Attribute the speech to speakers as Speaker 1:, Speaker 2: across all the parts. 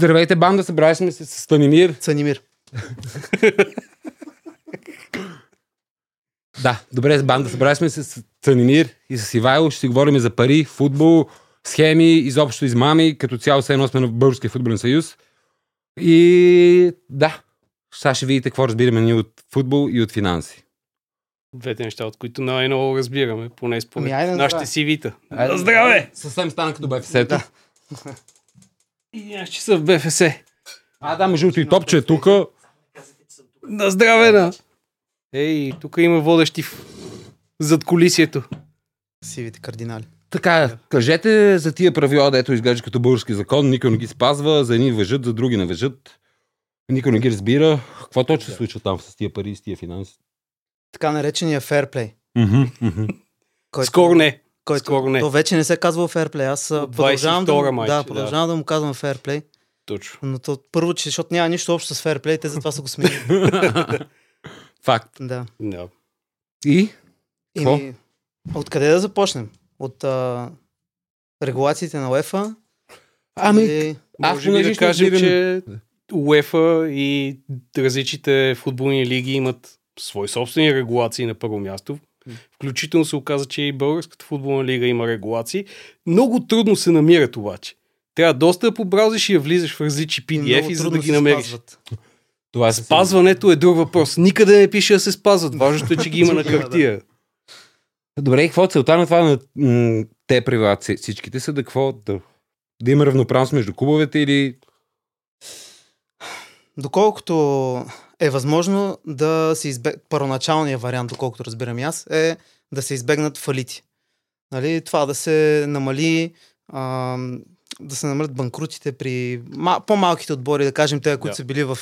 Speaker 1: Здравейте, банда, събрали сме се с Станимир.
Speaker 2: Цанимир.
Speaker 1: Да, добре, с банда, събрали сме се с Станимир и с Ивайло. Ще си говорим за пари, футбол, схеми, изобщо измами, като цяло все едно сме на Българския футболен съюз. И да, сега ще видите какво разбираме ние от футбол и от финанси.
Speaker 3: Двете неща, от които най-много разбираме, поне според
Speaker 2: Ами,
Speaker 3: нашите.
Speaker 1: Айде,
Speaker 3: На здраве!
Speaker 1: Съвсем стана като БФС-то.
Speaker 2: Да.
Speaker 3: И аз че са в БФС.
Speaker 1: А, да, между другото и топче е тук.
Speaker 3: На здраве, да! Ей, тук има водещи в... зад колисието.
Speaker 2: Сивите кардинали.
Speaker 1: Така, кажете за тия правила, дето изглежда като български закон, никой не ги спазва, за едни въжат, за други не въжат. Никой не ги разбира. Какво точно се случва там с тия пари и с тия финанси?
Speaker 2: Така наречения ферплей.
Speaker 1: Мгм, мгм.
Speaker 2: Който,
Speaker 3: Скоро не.
Speaker 2: Който,
Speaker 3: скоро не.
Speaker 2: То вече не се казва ферплей. Аз продължавам, да,
Speaker 3: 22-ра
Speaker 2: му-
Speaker 3: майче,
Speaker 2: да,
Speaker 3: да.
Speaker 2: продължавам да. му казвам ферплей.
Speaker 3: Точно.
Speaker 2: Но то, първо, че, защото няма нищо общо с ферплей, те затова са го сменили.
Speaker 1: Факт.
Speaker 2: да.
Speaker 3: Да.
Speaker 1: И?
Speaker 2: Ими, откъде да започнем? От а, регулациите на УЕФА?
Speaker 1: Ами. Аз
Speaker 3: Може би да кажем, че УЕФА и различните футболни лиги имат свои собствени регулации на първо място. Включително се оказа, че и Българската футболна лига има регулации. Много трудно се намират обаче. Трябва доста да побраузиш и я влизаш в различни PDF и за да ги намериш.
Speaker 2: спазват.
Speaker 1: това е
Speaker 3: Спазването е друг въпрос. Никъде не пише да се спазват. Важното е, че ги има на хартия.
Speaker 1: Добре, и какво е целта на това на те правила всичките са да какво? Да, да има равноправност между клубовете или...
Speaker 2: Доколкото е възможно да се избег... Първоначалният вариант, доколкото разбирам и аз, е да се избегнат фалити. Нали, това да се намали а, да се намалят банкрутите при ма, по-малките отбори, да кажем те, които
Speaker 3: Да.
Speaker 2: са били в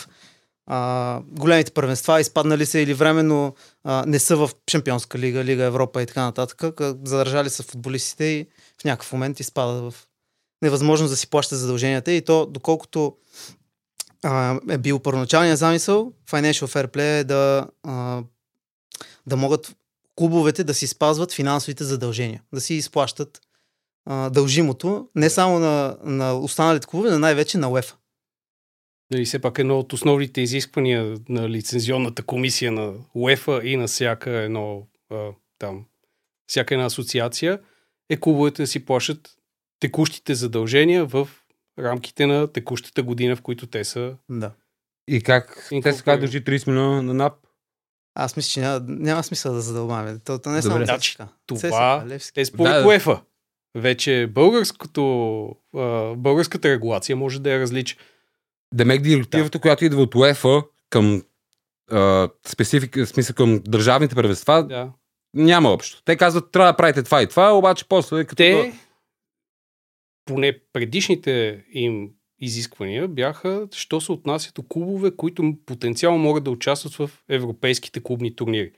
Speaker 2: а, големите първенства, изпаднали са или временно а, не са в Шампионска лига, Лига Европа и така нататък, задържали са футболистите и в някакъв момент изпадат в невъзможност да си плащат задълженията и то, доколкото а, е бил първоначалният замисъл, Financial Fair Play е да, а, да могат клубовете да си спазват финансовите задължения, да си изплащат а, дължимото, не само на, на останалите клубове, но най-вече на УЕФА.
Speaker 3: Нали, все пак едно от основните изисквания на лицензионната комисия на УЕФА и на всяка едно а, там, всяка една асоциация е клубовете да си плащат текущите задължения в рамките на текущата година, в които те са.
Speaker 2: Да.
Speaker 1: И как? Те се казват държи 30 милиона на НАП.
Speaker 2: Аз мисля, че няма, няма смисъл да задълбаваме. То, то не е
Speaker 1: Добре.
Speaker 2: само
Speaker 3: Значи, това
Speaker 2: Левски.
Speaker 3: Е според
Speaker 1: Да,
Speaker 3: да,
Speaker 1: да.
Speaker 3: УЕФА. Вече българското, а, българската регулация може да я различа.
Speaker 1: Демек директивата, която идва от УЕФА към а, специфика, в смисъл към държавните правенства,
Speaker 3: Да.
Speaker 1: няма общо. Те казват, трябва да правите това и това, обаче после като...
Speaker 3: Те, поне предишните им изисквания бяха, що се отнасят до клубове, които потенциално могат да участват в европейските клубни турнири.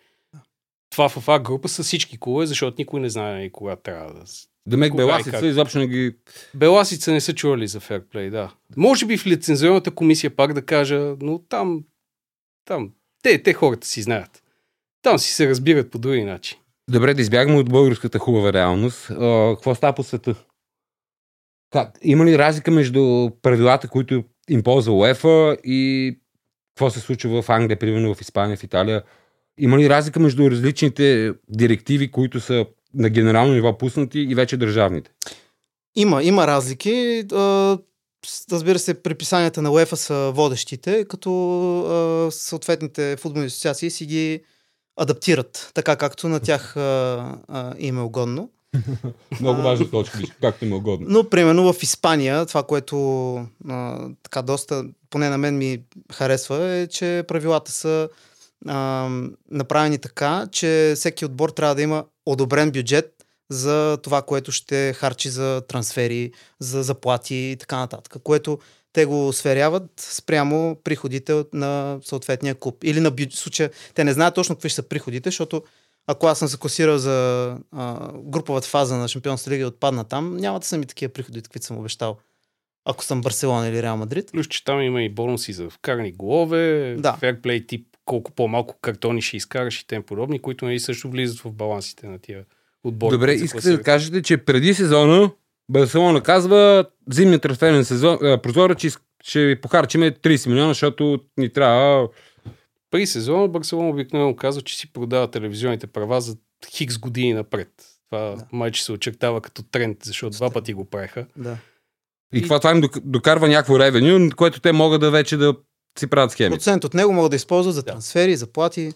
Speaker 3: Това в А група са всички клубове, защото никой не знае нали, кога трябва да...
Speaker 1: Демек Беласица изобщо не ги...
Speaker 3: Беласица не са чували за ферплей, да. Може би в лицензионната комисия пак да кажа, но там, там, те, те хората си знаят. Там си се разбират по други начин.
Speaker 1: Добре, да избягаме от българската хубава реалност. А, какво става по света? Как? Има ли разлика между правилата, които им ползва УЕФА и какво се случва в Англия, примерно в Испания, в Италия? Има ли разлика между различните директиви, които са на генерално ниво пуснати и вече държавните?
Speaker 2: Има, има разлики. Разбира се, приписанията на УЕФА са водещите, като съответните футболни асоциации си ги адаптират, така както на тях им е угодно.
Speaker 1: Много важна точка, както им е угодно.
Speaker 2: Но, примерно, в Испания, това, което а, така доста, поне на мен ми харесва, е, че правилата са а, направени така, че всеки отбор трябва да има одобрен бюджет за това, което ще харчи за трансфери, за заплати и така нататък, което те го сверяват спрямо приходите на съответния клуб. Или на бюджет. случая, те не знаят точно какви ще са приходите, защото ако аз съм се класирал за а, груповата фаза на Шампионската лига и отпадна там, няма да са ми такива приходи, каквито съм обещал. Ако съм Барселона или Реал Мадрид.
Speaker 3: Плюс, че там има и бонуси за вкарани голове,
Speaker 2: Да.
Speaker 3: ферплей тип, колко по-малко картони ще изкараш и тем подобни, които нали, също влизат в балансите на тия отбори.
Speaker 1: Добре, искате да кажете, че преди сезона Барселона казва зимния трансферен сезон, а, прозорец, че, ще ви похарчиме 30 милиона, защото ни трябва...
Speaker 3: При сезона Барселона обикновено казва, че си продава телевизионните права за хикс години напред. Това да. майче се очертава като тренд, защото два пъти го правеха.
Speaker 2: Да.
Speaker 1: И, и... това, това им докарва някакво ревеню, което те могат да вече да си правят схеми.
Speaker 2: Процент от него могат да използват за трансфери, заплати.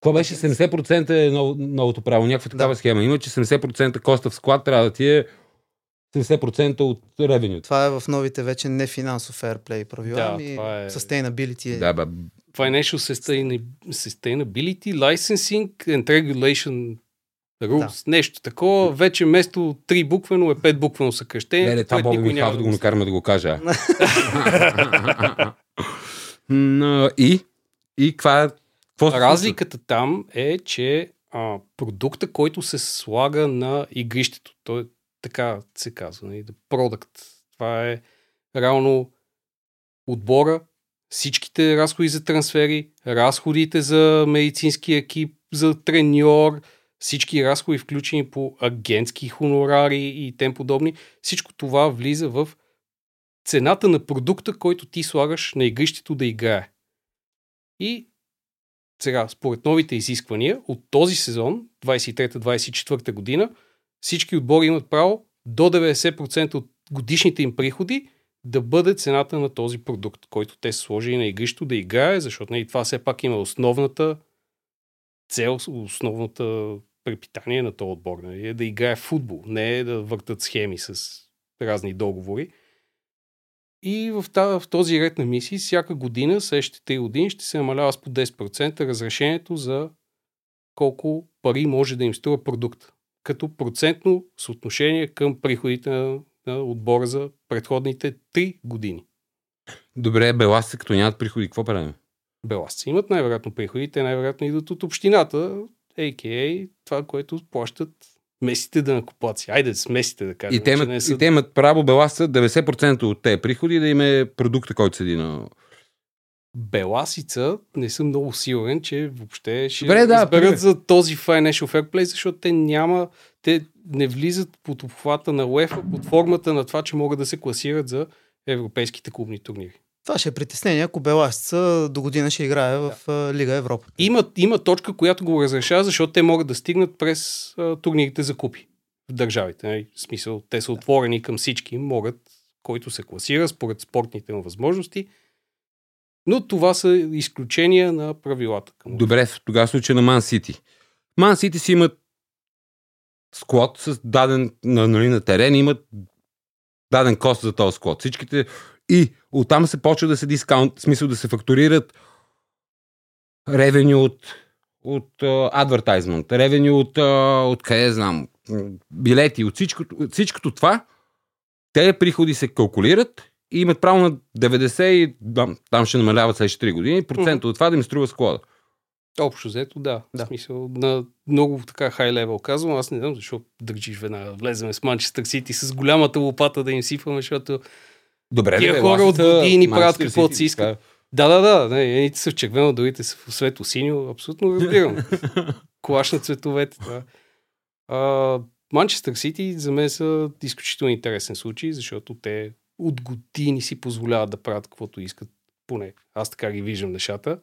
Speaker 1: Това беше 70% е нов, новото право, някаква такава да. схема. Има, че 70% коста в склад трябва да ти е 70% от ревеню.
Speaker 2: Това е в новите вече не финансов fairplay правила,
Speaker 3: Да,
Speaker 2: ами
Speaker 3: това е-
Speaker 2: sustainability е.
Speaker 1: Да, бе.
Speaker 3: Financial sustain- Sustainability Licensing and Regulation Rules. Нещо такова. Вече вместо три буквено е пет буквено съкръщение.
Speaker 1: Не, не, това
Speaker 3: няма
Speaker 1: Михайлов да го накараме да го кажа. И? И каква е?
Speaker 3: Разликата там е, че а, продукта, който се слага на игрището, той е така се казва, нали, the product. Това е реално отбора, всичките разходи за трансфери, разходите за медицински екип, за треньор, всички разходи включени по агентски хонорари и тем подобни. Всичко това влиза в цената на продукта, който ти слагаш на игрището да играе. И сега, според новите изисквания, от този сезон, 23-24 година, всички отбори имат право до 90% от годишните им приходи да бъде цената на този продукт, който те са сложили на игрището да играе, защото нали, това все пак има основната цел, основната препитание на този отбор. Нали, е да играе футбол, не е да въртат схеми с разни договори. И в, в този ред на мисии всяка година, следващите 3 години, ще се намалява с по 10% разрешението за колко пари може да им струва продукт. Като процентно съотношение към приходите на, на отбора за предходните 3 години.
Speaker 1: Добре, беласите като нямат приходи, какво правим?
Speaker 3: Беласци имат най-вероятно приходи, те най-вероятно идват от общината, а.к.а. това, което плащат местите да накупаци. Айде с местите да кажем.
Speaker 1: И те, имат,
Speaker 3: са...
Speaker 1: и те имат право беласа 90% от тези приходи да им е продукта, който седи на...
Speaker 3: Беласица не съм много сигурен, че въобще ще
Speaker 1: Добре, да,
Speaker 3: изберат
Speaker 1: пример.
Speaker 3: за този Financial Fair Play, защото те няма, те не влизат под обхвата на UEFA под формата на това, че могат да се класират за европейските клубни турнири.
Speaker 2: Това ще е притеснение, ако Беласица до година ще играе в а, Лига Европа.
Speaker 3: Има, има точка, която го разрешава, защото те могат да стигнат през а, турнирите за купи в държавите. Нали? В смисъл, те са отворени към всички, могат, който се класира според спортните му възможности. Но това са изключения на правилата. Към
Speaker 1: Добре, в тогава случай на Ман Сити. Ман Сити си имат склад с даден на, нали, на терен, имат даден кост за този склад. Всичките и оттам се почва да се дискаунт, в смисъл да се фактурират ревеню от от uh, адвертайзмент, ревеню от, uh, от къде знам, билети, от всичкото, от всичкото това, те приходи се калкулират и имат право на 90 и там, там ще намаляват следващите 3 години, процента от това да им струва склада.
Speaker 3: Общо взето, да.
Speaker 2: Да.
Speaker 3: В смисъл, на много така хай левел казвам. Аз не знам защо държиш веднага. Влеземе с Манчестър Сити с голямата лопата да им сипваме, защото
Speaker 1: Добре,
Speaker 3: Тия
Speaker 1: бе,
Speaker 3: хора от години правят каквото си искат.
Speaker 1: така.
Speaker 3: Да, да, да. Не, едните са в червено, другите са в светло синьо. Абсолютно разбирам. Колаш на цветовете. Това. А, Манчестър Сити за мен са изключително интересен случай, защото те от години си позволяват да правят каквото искат. Поне аз така ги виждам нещата.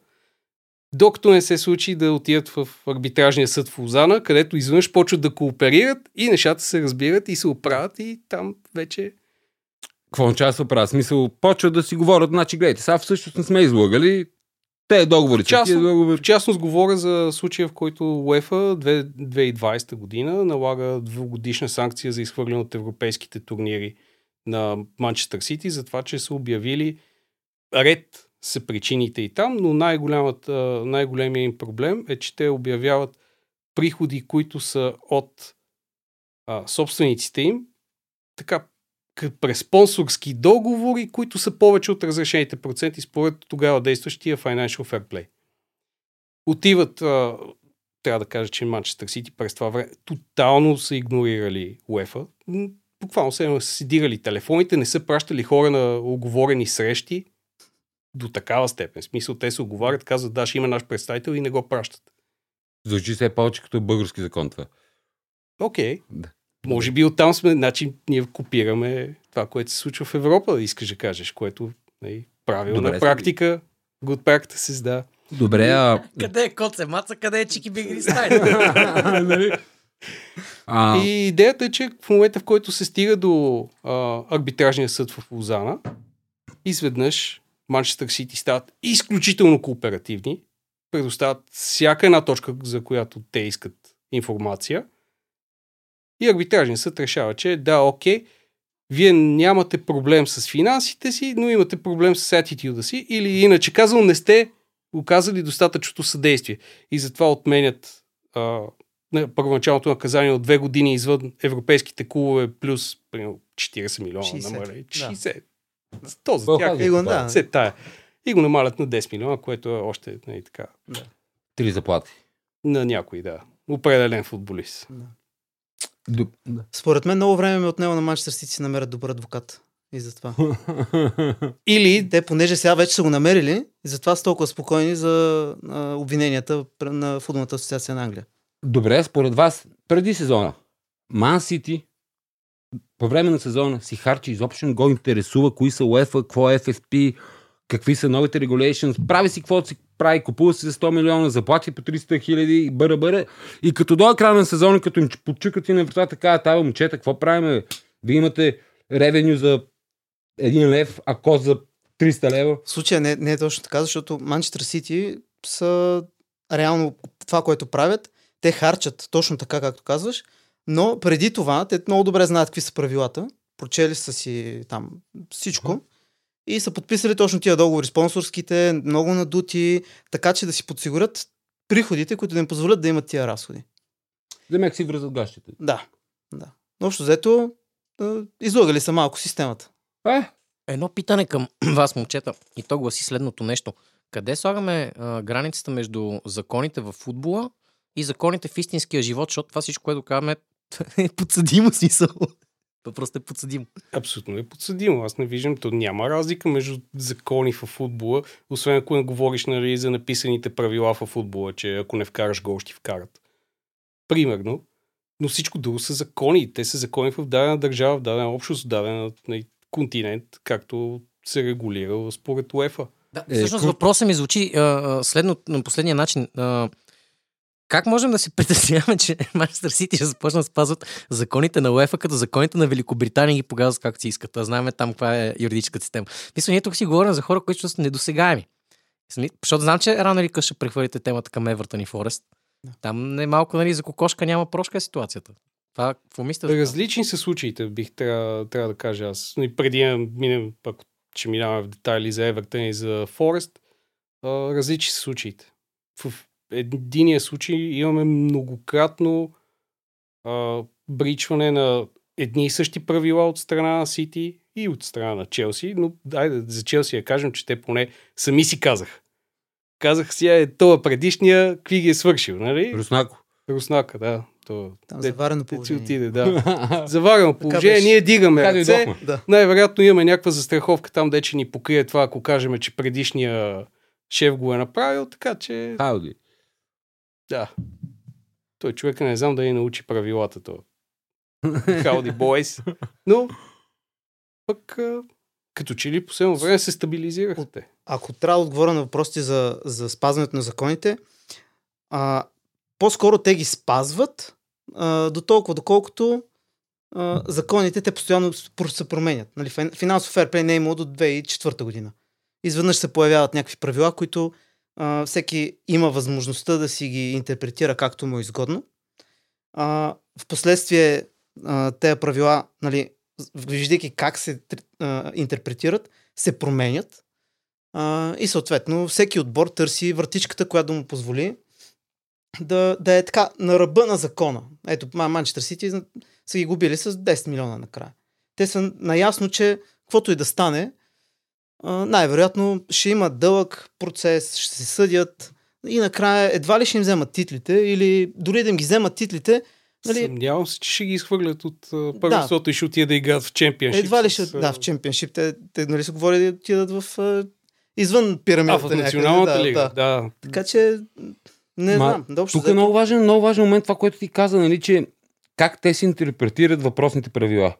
Speaker 3: Докато не се случи да отидат в арбитражния съд в Лозана, където изведнъж почват да кооперират и нещата се разбират и се оправят и там вече
Speaker 1: Какво означава да се оправя? В Смисъл, почват да си говорят, значи гледайте, сега всъщност не сме излагали, те договори,
Speaker 3: В частност-
Speaker 1: договори.
Speaker 3: В частност говоря за случая, в който УЕФА 2020 година налага двугодишна санкция за изхвърляне от европейските турнири на Манчестър Сити за това, че са обявили ред са причините и там, но най-голямата, най-големия им проблем е, че те обявяват приходи, които са от а, собствениците им, така през спонсорски договори, които са повече от разрешените проценти според тогава действащия Financial Fair Play. Отиват, а, трябва да кажа, че Манчестър Сити през това време тотално са игнорирали. М, Буквално са си дирали телефоните, не са пращали хора на оговорени срещи до такава степен. В смисъл, те се оговарят, казват, да, ще има наш представител и не го пращат.
Speaker 1: Звучи се повече като български закон това.
Speaker 3: Окей.
Speaker 1: Да.
Speaker 3: Може би оттам сме, значи ние копираме това, което се случва в Европа, искаш да кажеш, което Нали, правилна
Speaker 1: Добре,
Speaker 3: практика, good practices, да.
Speaker 1: Добре, а...
Speaker 4: Къде е Коце Маца, къде е Чики Бигри Стайн?
Speaker 1: Нали? а,
Speaker 3: И идеята е, че в момента, в който се стига до а, арбитражния съд в Лозана, изведнъж Манчестър Сити стават изключително кооперативни, предоставят всяка една точка, за която те искат информация. И арбитражният съд решава, че да, окей, вие нямате проблем с финансите си, но имате проблем с атитюда си, или иначе казано, не сте оказали достатъчното съдействие. И затова отменят а, на първоначалното наказание от две години извън европейските клубове плюс примерно, 40 милиона
Speaker 2: 60,
Speaker 3: намаление.
Speaker 2: да.
Speaker 3: 60. То за тях
Speaker 2: И го,
Speaker 3: е
Speaker 2: да.
Speaker 3: се тая. И го намалят на 10 милиона, което е още нали, така,
Speaker 1: три заплати.
Speaker 3: на някой, да. Определен футболист.
Speaker 1: Да.
Speaker 2: Според мен много време ме отнема на Манчестър Сити си намерят добър адвокат. И затова.
Speaker 3: Или
Speaker 2: Те, понеже сега вече са го намерили, и затова са толкова спокойни за а, обвиненията на Футболната асоциация на Англия.
Speaker 1: Добре, според вас, преди сезона, Ман Сити по време на сезона си харчи, изобщо не го интересува кои са UEFA, какво е FFP, какви са новите regulations, прави си каквото си прави, купува си за 100 милиона, заплати по 300 хиляди, бъра бъра. И като дойде края на сезона, като им подчукат и на вратата, така, тая момчета, какво правим? Вие имате ревеню за 1 лев, а кост за 300 лева.
Speaker 2: В случая не, не е точно така, защото Манчестър Сити са реално това, което правят. Те харчат точно така, както казваш, но преди това те много добре знаят какви са правилата. Прочели са си там всичко. И са подписали точно тия договори, спонсорските, много надути, така че да си подсигурят приходите, които да им позволят да имат тия разходи.
Speaker 1: Демек си връзат гащите.
Speaker 2: Да, да. Но общо взето, излагали са малко системата.
Speaker 1: Е,
Speaker 4: Едно питане към вас, момчета, и то гласи следното нещо. Къде слагаме а, границата между законите в футбола и законите в истинския живот, защото това всичко, което казваме, е подсъдимо смисъл. Това просто е подсъдимо.
Speaker 3: абсолютно е подсъдимо. Аз не виждам, то няма разлика между закони в футбола, освен ако не говориш нали, за написаните правила в футбола, че ако не вкараш гол, ще вкарат. Примерно. Но всичко друго са закони. Те са закони в дадена държава, в дадена общност, в даден нали, континент, както се регулира според УЕФА.
Speaker 4: Да,
Speaker 1: Е,
Speaker 4: всъщност
Speaker 1: ку-
Speaker 4: въпросът ми звучи а, следно, на последния начин. А, как можем да се притесняваме, че Манчестър Сити ще започнат да спазват законите на УЕФА, като законите на Великобритания ги погазват както си искат. А знаем там каква е юридическата система. Мисля, ние тук си говорим за хора, които са недосегаеми. Защото знам, че рано или късно ще прехвърлите темата към Евертън и Форест. Там не малко, нали, за кокошка няма прошка е ситуацията. Това, какво това?
Speaker 3: Различни са случаите, бих трябва, трябва да кажа аз. И преди да минем, пък ще минаваме в детайли за Евертън и за Форест, различни са случаите. В единия случай имаме многократно а, бричване на едни и същи правила от страна на Сити и от страна на Челси, но дайде за Челси да кажем, че те поне сами си казах. Казах си, е, това предишния, какви ги е свършил, нали?
Speaker 1: Руснако.
Speaker 3: Руснака, да. То,
Speaker 2: Там
Speaker 3: де-
Speaker 2: заварено
Speaker 3: де
Speaker 2: положение.
Speaker 3: отиде, да. Заварено положение,
Speaker 2: беше.
Speaker 3: ние дигаме
Speaker 1: Така
Speaker 3: ръце.
Speaker 2: Да.
Speaker 3: Най-вероятно имаме някаква застраховка там, де че ни покрие това, ако кажем, че предишния шеф го е направил, така че
Speaker 1: Хауди.
Speaker 3: Да. Той човека не знам дали научи правилата то. Хауди бойс. Но пък като че ли последно време се стабилизираха те.
Speaker 2: ако трябва да отговоря на въпросите за, за спазването на законите, а, по-скоро те ги спазват а, до толкова, доколкото а, законите те постоянно се променят. Нали, фин- финансов ферплей не е имало до 2004 година. Изведнъж се появяват някакви правила, които а, всеки има възможността да си ги интерпретира както му е изгодно. А, впоследствие а, тези правила, нали, виждайки как се а, интерпретират, се променят. А, и съответно всеки отбор търси вратичката, която му позволи да, да е така на ръба на закона. Ето, Ма- Манчестър Сити са ги губили с 10 милиона накрая. Те са наясно, че каквото и да стане, най-вероятно ще има дълъг процес, ще се съдят и накрая едва ли ще им вземат титлите или дори да им ги вземат титлите, нали,
Speaker 3: Съмнявам се, че ще ги изхвърлят от а, първенството и ще отидат да играят в чемпионшип.
Speaker 2: едва ли
Speaker 3: с,
Speaker 2: ще...
Speaker 3: а,
Speaker 2: Да, в чемпионшип. Те, те нали са говорили да отидат в... а, извън
Speaker 3: А,
Speaker 2: пирамидата.
Speaker 3: в
Speaker 2: някъде,
Speaker 3: националната
Speaker 2: да,
Speaker 3: лига.
Speaker 2: Да.
Speaker 3: Да.
Speaker 2: Така че, не
Speaker 1: Ма,
Speaker 2: знам. Да,
Speaker 1: Тук е много важен, много важен момент това, което ти каза, нали, че как те си интерпретират въпросните правила.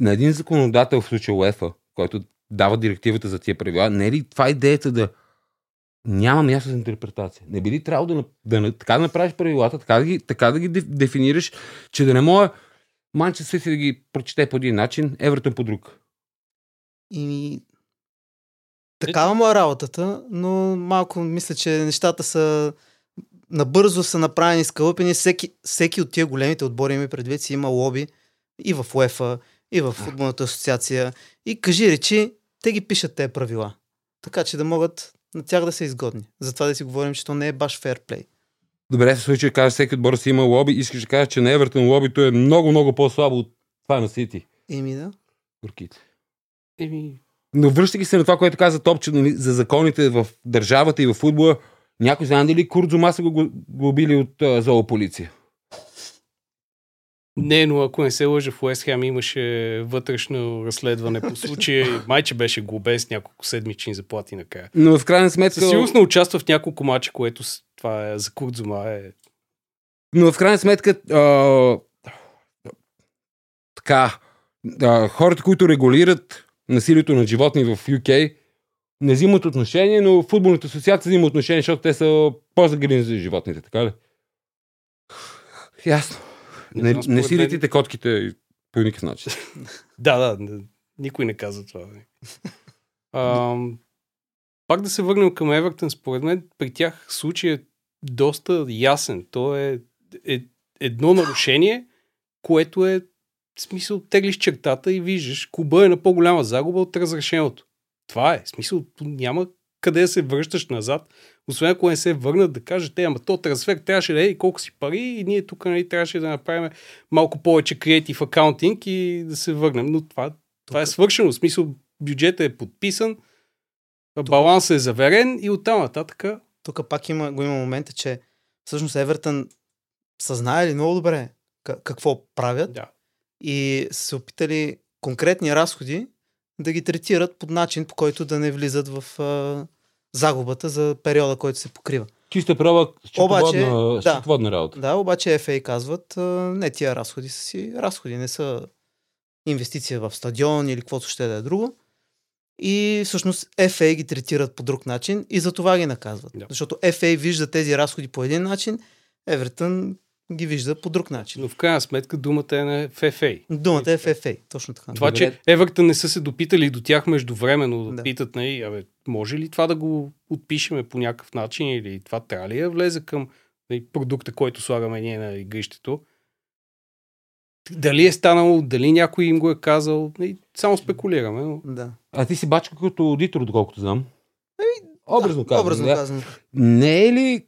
Speaker 1: На един законодател в случая УЕФА, който дава директивата за тия правила, не е ли това идеята да няма място за интерпретация? Не би ли трябвало да, да, на- така да направиш правилата, така да ги, така да ги деф- дефинираш, че да не може Манчестър си да ги прочете по един начин, Евертон по друг?
Speaker 2: И такава му е работата, но малко мисля, че нещата са набързо са направени скълъпени. Всеки, всеки от тия големите отбори има предвид си има лоби и в УЕФА, и в футболната асоциация. И кажи речи, те ги пишат тези правила. Така че да могат на тях да са изгодни. Затова да си говорим, че то не е баш фейрплей.
Speaker 1: Добре, в случай кажа, всеки отбор си има лоби, искаш да кажеш, че на Евертон лобито е много, много по-слабо от това на Сити.
Speaker 2: Еми да.
Speaker 1: Горките.
Speaker 3: Еми,
Speaker 1: Но връщайки се на това, което каза Топче нали, за законите в държавата и в футбола, някой знае ли Курдзума са го глобили от а, зоополиция?
Speaker 3: Не, но ако не се лъжа, в Уест Хем имаше вътрешно разследване по случая. Майче беше глобен с няколко седмични заплати накрая.
Speaker 1: Но в крайна сметка...
Speaker 3: Със сигурност не участва в няколко мача, което това е за Курдзума е
Speaker 1: Но в крайна сметка, а, така, а, хората, които регулират насилието на животни в UK, не взимат отношение, но футболната асоциация взима отношение, защото те са по-загрижени за животните, така ли? Ясно.
Speaker 3: Не
Speaker 1: Не, си летите котките по никакъв начин.
Speaker 3: Да, да, не- никой не каза това. бе. Ам, пак да се върнем към Евертън, според мен при тях случай е доста ясен. То е, е едно нарушение, което е в смисъл теглиш чертата и виждаш, клуба е на по-голяма загуба от разрешеното. Това е. В смисъл няма къде се връщаш назад, освен ако не се върнат да кажат, те, ама то трансфер трябваше да е колко си пари и ние тук нали, трябваше да направим малко повече креатив акаунтинг и да се върнем. Но това, това е свършено. В смисъл, бюджетът е подписан, балансът е заверен и оттам нататък.
Speaker 2: Тук пак има, го има момента, че всъщност Евертън са знаели много добре ка- какво правят
Speaker 3: Да.
Speaker 2: и са се опитали конкретни разходи да ги третират под начин, по който да не влизат в загубата за периода, който се покрива.
Speaker 1: Чиста проба,
Speaker 2: Обаче,
Speaker 1: счетоводна,
Speaker 2: да.
Speaker 1: счетоводна работа.
Speaker 2: Да, обаче FA казват, не тия разходи са си разходи, не са инвестиция в стадион или каквото ще да е друго. И всъщност FA ги третират по друг начин и за това ги наказват.
Speaker 3: Да.
Speaker 2: Защото FA вижда тези разходи по един начин, Евертън ги вижда по друг начин.
Speaker 3: Но в крайна сметка думата е на FFA.
Speaker 2: Думата е FFA, точно така.
Speaker 3: Това,
Speaker 1: Добре.
Speaker 3: че Евертън не са се допитали до тях междувременно да,
Speaker 2: Да.
Speaker 3: да. питат, нали, абе, може ли това да го отпишеме по някакъв начин или това трябва ли да влезе към нали, продукта, който слагаме ние на игрището. Дали е станало, дали някой им го е казал, нали, само спекулираме. Но...
Speaker 2: Да.
Speaker 1: А ти си бачка като аудитор, доколкото знам. Образно
Speaker 2: да,
Speaker 1: казвам.
Speaker 2: Образно
Speaker 1: да.
Speaker 2: казано.
Speaker 1: Не е ли,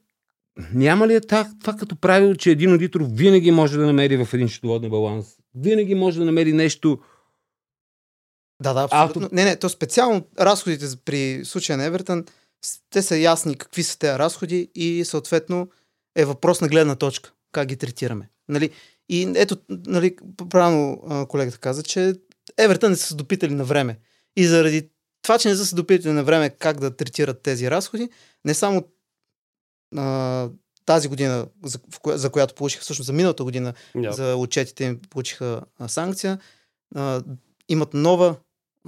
Speaker 1: няма ли е това, това като правило, че един аудитор винаги може да намери в един счетоводен баланс? Винаги може да намери нещо.
Speaker 2: Да, да, абсолютно. Не, не, то специално разходите при случая на Евертън, те са ясни какви са тези разходи и съответно е въпрос на гледна точка, как ги третираме. Нали? И ето, нали, правилно колегата каза, че Евертън не са се допитали на време. И заради това, че не са се допитали на време как да третират тези разходи, не само а, тази година, за, коя, за която получиха, всъщност за миналата година,
Speaker 3: Да.
Speaker 2: за отчетите им получиха а, санкция. А, имат нова.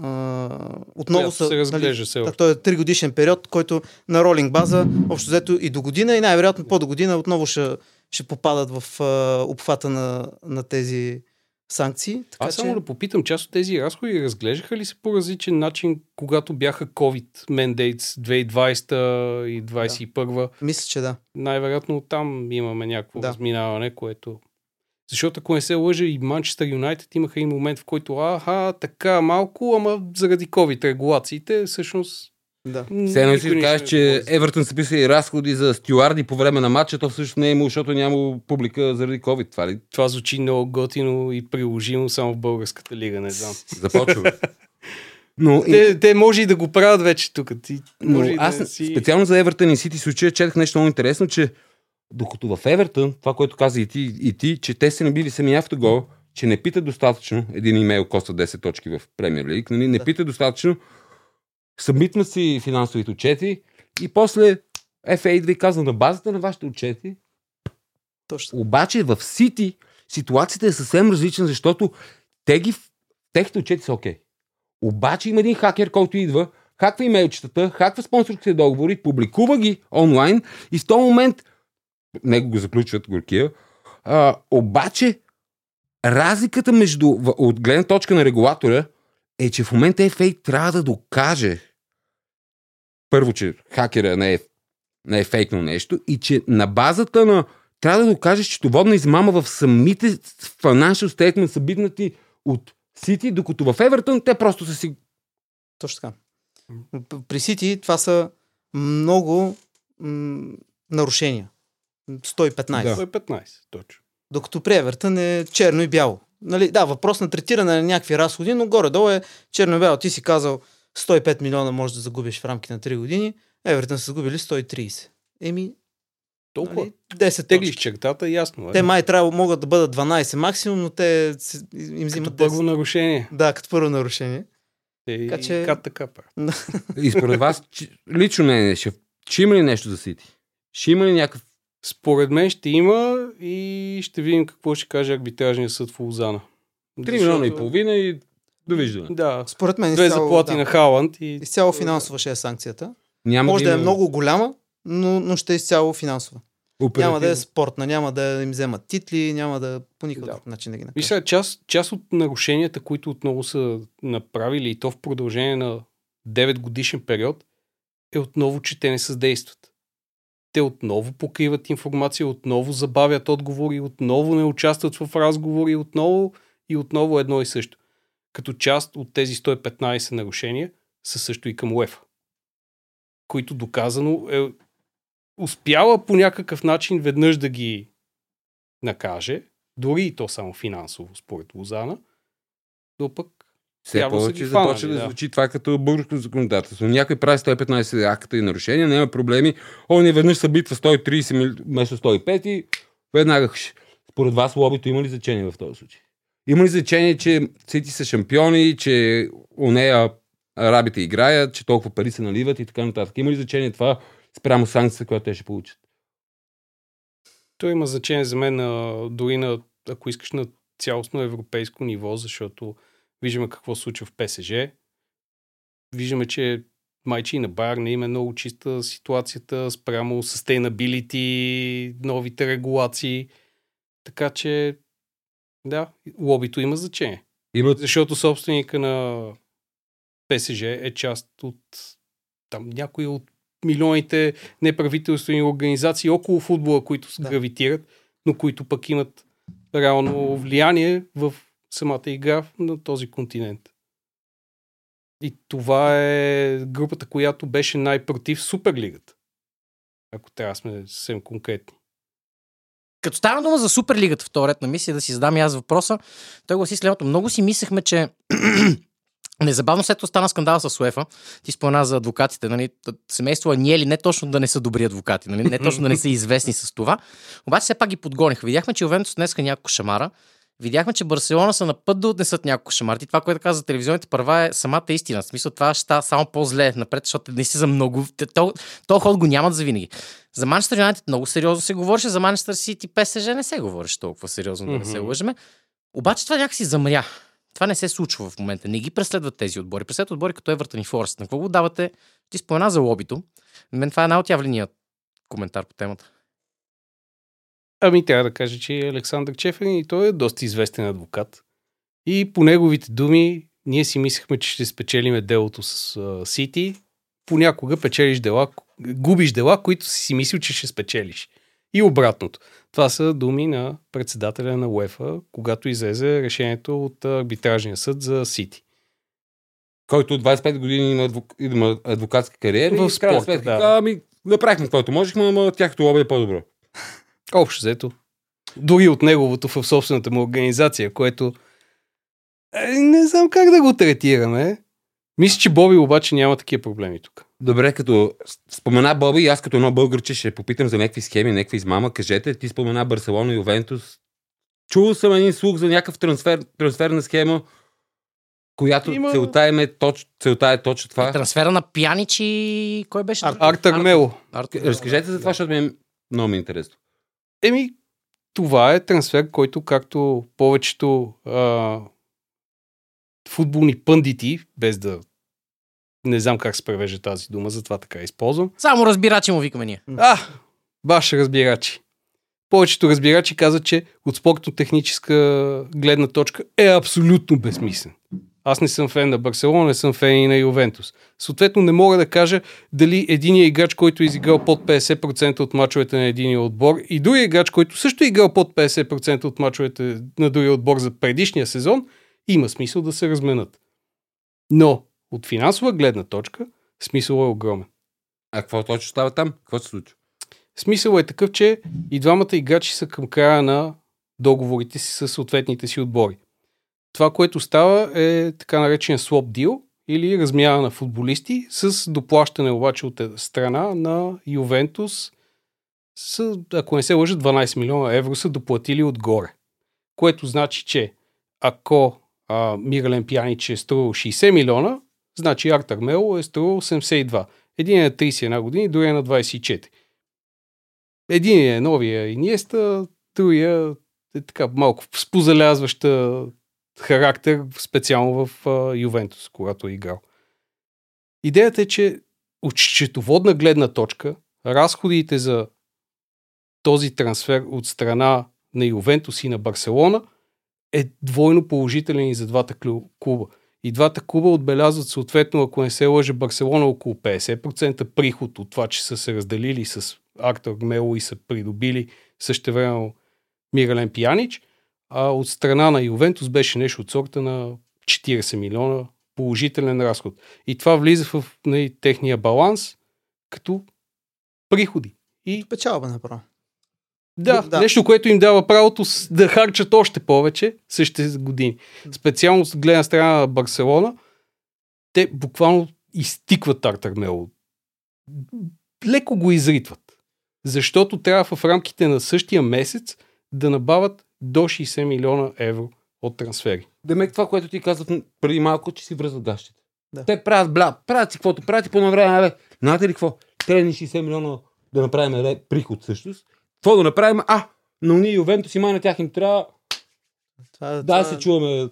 Speaker 2: А, отново са.
Speaker 3: се разглежда все
Speaker 2: нали,
Speaker 3: още.
Speaker 2: той е 3 годишен период, който на ролинг база, общо взето и до година, и най-вероятно по до година отново ще, ще попадат в а, обхвата на, на тези санкции. Така
Speaker 3: Аз
Speaker 2: че...
Speaker 3: само да попитам, част от тези разходи разглеждаха ли се по различен начин, когато бяха COVID mandates 2020 и 2021?
Speaker 2: Мисля, че да.
Speaker 3: Най-вероятно там имаме някакво
Speaker 2: Да.
Speaker 3: да. разминаване, което... Защото ако не се лъжа и Манчестър Юнайтед имаха и момент, в който аха, така малко, ама заради COVID регулациите, всъщност...
Speaker 2: да.
Speaker 1: Все едно
Speaker 3: никой
Speaker 1: си
Speaker 3: не
Speaker 1: да кажеш, че. Евертън са писали разходи за стюарди по време на матча, то всъщност не е имало, защото няма публика заради COVID. Това ли?
Speaker 3: Това звучи много готино и приложимо само в българската лига, не знам.
Speaker 1: Започва. Но, и,
Speaker 3: Те, те може и да го правят вече тук. Ти,
Speaker 1: но
Speaker 3: може
Speaker 1: аз
Speaker 3: да си...
Speaker 1: специално за Евертън и Сити случая четах нещо много интересно, че докато в Евертън, това, което каза и ти, и ти че те се набили сами автогол, че не питат достатъчно, един имейл коства 10 точки в Премьер Лиг, нали, не
Speaker 2: Да.
Speaker 1: питат достатъчно, събитнат си финансовите отчети и после FA идва и казва на базата на вашите отчети,
Speaker 2: Точно.
Speaker 1: обаче в Сити ситуацията е съвсем различна, защото те ги, техните отчети са окей. Обаче има един хакер, който идва, хаква имейлчетата, хаква спонсорските договори, публикува ги онлайн и в този момент него го заключват горкия. А, обаче разликата между, от гледна точка на регулатора е, че в момента FA трябва да докаже първо, че хакера не е, не е фейкнал нещо и че на базата на трябва да докажеш счетоводна измама в самите financial statement са биднати от Сити, докато в Евертън те просто са си...
Speaker 2: Точно така. При Сити това са много м- нарушения. 115.
Speaker 1: Да.
Speaker 3: Той е 15, точно.
Speaker 2: Докато при Евертън е черно и бяло. Нали, да, въпрос на третиране на някакви разходи, но горе-долу е черно и бяло. Ти си казал 105 милиона може да загубиш в рамките на 3 години. Евертън са загубили 130. Еми,
Speaker 3: Толкова.
Speaker 2: нали, 10
Speaker 3: Теглиш чертата, ясно е.
Speaker 2: Те май трябва могат да бъдат 12 максимум, но те им
Speaker 3: Като
Speaker 2: взимат 10.
Speaker 3: първо нарушение.
Speaker 2: Да, като първо нарушение.
Speaker 3: Те
Speaker 2: Така
Speaker 3: така,
Speaker 2: че-
Speaker 3: кат така.
Speaker 1: И според вас, лично мнение, ще, ще има ли нещо за Сити? Ще има ли някакъв...
Speaker 3: Според мен ще има и ще видим какво ще каже арбитражния съд в Лозана.
Speaker 1: 3 милиона и половина и довиждане.
Speaker 3: Да.
Speaker 2: Според мен
Speaker 3: Две
Speaker 2: изцяло,
Speaker 3: заплати
Speaker 2: да,
Speaker 3: на Халанд и...
Speaker 2: изцяло финансова ще е санкцията.
Speaker 1: Няма
Speaker 2: Може да е
Speaker 1: има
Speaker 2: много голяма, но, но ще е изцяло финансова. Няма да е
Speaker 1: оперативно.
Speaker 2: спортна, няма да им вземат титли, няма да по никакъв
Speaker 3: Да.
Speaker 2: начин да ги
Speaker 3: Виж
Speaker 2: накажат.
Speaker 3: сега, част, част от нарушенията, които отново са направили и то в продължение на 9 годишен период, е отново, че те не съдействат. Те отново покриват информация, отново забавят отговори, отново не участват в разговори, отново и отново едно и също. Като част от тези 115 нарушения са също и към УЕФА, които доказано е успяла по някакъв начин веднъж да ги накаже, дори и то само финансово, според Лозана, но пък
Speaker 1: Все
Speaker 3: са
Speaker 1: повече започва да
Speaker 3: да.
Speaker 1: звучи това като българско законодателство. Някой прави 115 акта и нарушения, няма проблеми. Он е веднъж събитва 130 мил- вместо 105 и веднага хш. Според вас лобито има ли значение в този случай? Има ли значение, че Сити са шампиони, че у нея арабите играят, че толкова пари се наливат и така нататък? Има ли значение това спрямо санкцията, която те ще получат?
Speaker 3: то има значение за мен а, дори на, ако искаш, на цялостно европейско ниво, защото виждаме какво се случва в ПСЖ. Виждаме, че майчи на Байер не има много чиста ситуацията спрямо sustainability, новите регулации. Така че, да, лобито има значение.
Speaker 1: Имат
Speaker 3: Защото собственика на ПСЖ е част от там някои от милионите неправителствени организации около футбола, които да.
Speaker 2: Да.
Speaker 3: гравитират, но които пък имат реално влияние в самата игра на този континент. И това е групата, която беше най-против Суперлигата. Ако трябва сме съвсем конкретни.
Speaker 4: Като стана дума за Суперлигата в този ред на мисия, да си задам и аз въпроса, той гласи следното. Много си мислехме, че Незабавно след това стана скандал с УЕФА. Ти спомена за адвокатите. Нали? Семейство Аниели не точно да не са добри адвокати, нали? не точно да не са известни с това. Обаче все пак ги подгониха. Видяхме, че Ювентус днеска няколко шамара. Видяхме, че Барселона са на път да отнесат няколко шамарти. Това, което каза за телевизионните права е самата истина. В смисъл това ще става само по-зле напред, защото не си за много. То, то ход го нямат за винаги. За Манчестър Юнайтед много сериозно се говореше, за Манчестър Сити ПСЖ не се говореше толкова сериозно, да не се лъжеме. Обаче това някакси замря. Това не се случва в момента. Не ги преследват тези отбори. Преследват отбори като Евертън и Форест. На какво го давате? Ти спомена за лобито. На мен това е най-отявленият коментар по темата.
Speaker 3: Ами трябва да кажа, че Александър Чеферин и той е доста известен адвокат. И по неговите думи, ние си мислехме, че ще спечелиме делото с Сити. Понякога печелиш дела, губиш дела, които си си мислил, че ще спечелиш. И обратното. Това са думи на председателя на УЕФА, когато излезе решението от арбитражния съд за Сити.
Speaker 1: който от 25 години има, адвок... има адвокатска кариера.
Speaker 3: В
Speaker 1: и
Speaker 3: спорта, да.
Speaker 1: Ами, направихме каквото можехме, ама тяхното лоби е по-добро.
Speaker 3: Общо взето. Дори от неговото в собствената му организация, което е, не знам как да го третираме. Мисля, че Боби обаче няма такива проблеми тук.
Speaker 1: Добре, като спомена Боби, аз като едно българче ще попитам за някакви схеми, някакви измама. Кажете, ти спомена Барселона и Ювентус. Чувал съм един слух за някакъв трансфер, трансферна схема, която
Speaker 3: Има-
Speaker 1: целта, им е точ, целта е точно това.
Speaker 4: Трансфера на Пяничи... Кой беше?
Speaker 2: Ар-
Speaker 3: Артър Мело.
Speaker 1: Разкажете за това, защото ми е много ми е интересно.
Speaker 3: Еми, това е трансфер, който както повечето а, футболни пъндити, без да не знам как се превежда тази дума, затова така я използвам.
Speaker 4: Само разбирачи му викаме ние.
Speaker 3: А, баш разбирачи. Повечето разбирачи казват, че от спортно-техническа гледна точка е абсолютно безсмислен. Аз не съм фен на Барселона, не съм фен и на Ювентус. Съответно не мога да кажа дали единият играч, който е изиграл под 50% от мачовете на единия отбор и другия играч, който също е играл под 50% от мачовете на другия отбор за предишния сезон, има смисъл да се разменят. Но от финансова гледна точка, смисъл е огромен.
Speaker 1: А какво точно става там? Какво се случва?
Speaker 3: Смисъл е такъв, че и двамата играчи са към края на договорите си с съответните си отбори. Това, което става е така наречен swap deal или размяна на футболисти с доплащане обаче от страна на Ювентус с, ако не се лъжа, 12 милиона евро са доплатили отгоре. Което значи, че ако а, Мирален Пянич е струвал 60 милиона, значи Артър Мело е струвал 82. Един е на 31 години, другия е на 24. Един е новия Иниеста, другия е така малко с позалязваща характер, специално в а, Ювентус, когато е играл. Идеята е, че от счетоводна гледна точка, разходите за този трансфер от страна на Ювентус и на Барселона е двойно положителен и за двата клуба. И двата клуба отбелязват съответно, ако не се лъже, Барселона около 50% приход от това, че са се разделили с Артур Мело и са придобили същевременно Мирален Пиянич, а от страна на Ювентус беше нещо от сорта на 40 милиона положителен разход. И това влиза в нали, техния баланс като приходи. И
Speaker 2: Печалба направо.
Speaker 3: да,
Speaker 2: Да.
Speaker 3: нещо, което им дава правото да харчат още повече същите години. Специално с гледна страна на Барселона, те буквално изтикват Артър Мело. Леко го изритват. Защото трябва в рамките на същия месец да набавят до 60 милиона евро от трансфери.
Speaker 1: Демек това, което ти казах преди малко, че си връзват гащите.
Speaker 2: Да.
Speaker 1: Те правят бля, правят си каквото правят и по време, абе, знаете ли какво? Трябва ни 60 милиона да направим ре- приход всъщност. Какво да направим? А, но ние Ювентус и май на тях им трябва
Speaker 2: Това,
Speaker 1: да
Speaker 2: това,
Speaker 1: се чуваме.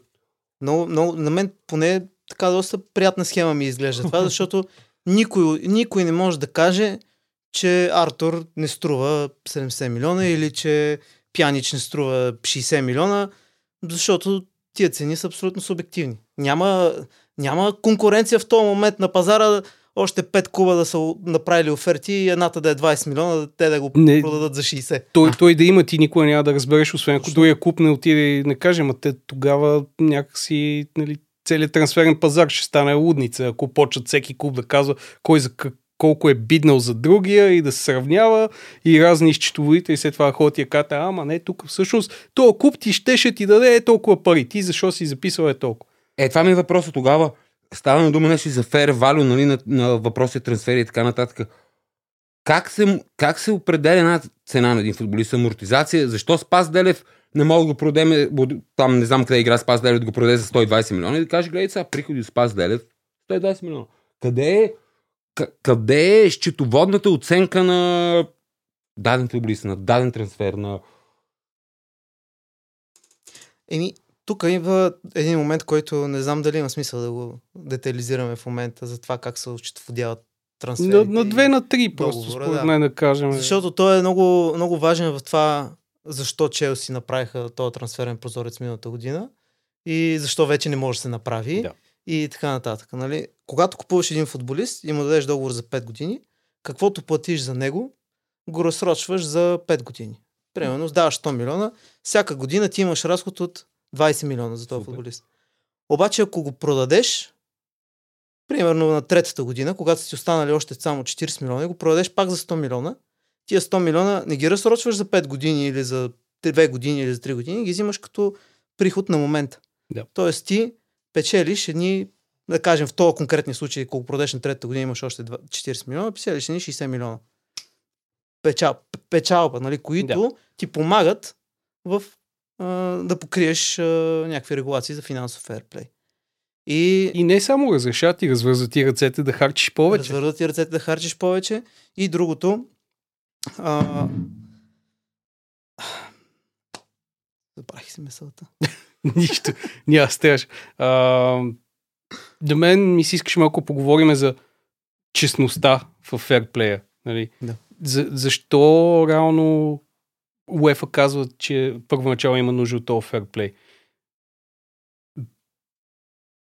Speaker 2: много, много, на мен поне така доста приятна схема ми изглежда това, защото никой, никой не може да каже, че Артур не струва 70 милиона или че Пянич не струва 60 милиона, защото тия цени са абсолютно субективни. Няма, няма конкуренция в този момент на пазара още 5 куба да са направили оферти и едната да е 20 милиона, те да го
Speaker 3: Не.
Speaker 2: продадат за 60.
Speaker 3: Той, той да има, ти никога няма да разбереш, освен ако другия клуб не отиде и не каже, ма те тогава някакси нали, целият трансферен пазар ще стане лудница, ако почат всеки клуб да казва кой за колко е биднал за другия и да се сравнява и разни счетоводители и след това ходят и ката, ама не, тук всъщност този клуб ти щеше ти даде е толкова пари, ти защо си записал е толкова.
Speaker 1: Е, това ми е въпросът тогава. Става на дума нещо за fair value, нали, на, на въпроси, трансфери и така нататък. Как се, как се определя една цена на един футболист? Амортизация? Защо Спас Делев не мога да го продеме, там не знам къде игра Спас Делев, да го продаде за 120 милиона и да каже, гледай сега, приходи от Спас Делев, 120 милиона. Къде е, къде е счетоводната оценка на даден футболист, на даден трансфер, на...
Speaker 2: Еми, тук идва един момент, който не знам дали има смисъл да го детализираме в момента за това как се отчетводяват трансферите.
Speaker 3: На, на две, на три просто,
Speaker 2: договора,
Speaker 3: според
Speaker 2: да.
Speaker 3: мен да кажем.
Speaker 2: Защото той е много, много важен в това, защо Челси направиха този трансферен прозорец миналата година и защо вече не може да се направи
Speaker 3: Да.
Speaker 2: И така нататък. Нали? Когато купуваш един футболист и му дадеш договор за 5 години, каквото платиш за него, го разсрочваш за 5 години. Примерно, даваш 100 милиона, всяка година ти имаш разход от 20 милиона за този
Speaker 1: Супер.
Speaker 2: футболист. Обаче, ако го продадеш, примерно на третата година, когато са ти останали още само 40 милиона и го продадеш пак за 100 милиона, тия 100 милиона не ги разсрочваш за 5 години или за 2 години или за 3 години, ги взимаш като приход на момента.
Speaker 3: Да.
Speaker 2: Тоест ти печелиш едни, да кажем в този конкретни случай, ако го продадеш на третата година имаш още два- 40 милиона, печелиш едни 60 милиона. Печал, печалба, нали, които
Speaker 3: Да.
Speaker 2: ти помагат в, а, да покриеш а, някакви регулации за финансов ферплей. И,
Speaker 3: И не само разрешат и развързват ти ръцете да харчиш повече.
Speaker 2: Развързват ти ръцете да харчиш повече. И другото. А... Забравих си мисълта.
Speaker 3: Нищо. Няма стреж. А, до мен ми се искаш малко поговорим за честността в ферплея. Нали?
Speaker 2: Да.
Speaker 3: За, защо реално УЕФА казва, че първоначално има нужда от този ферплей?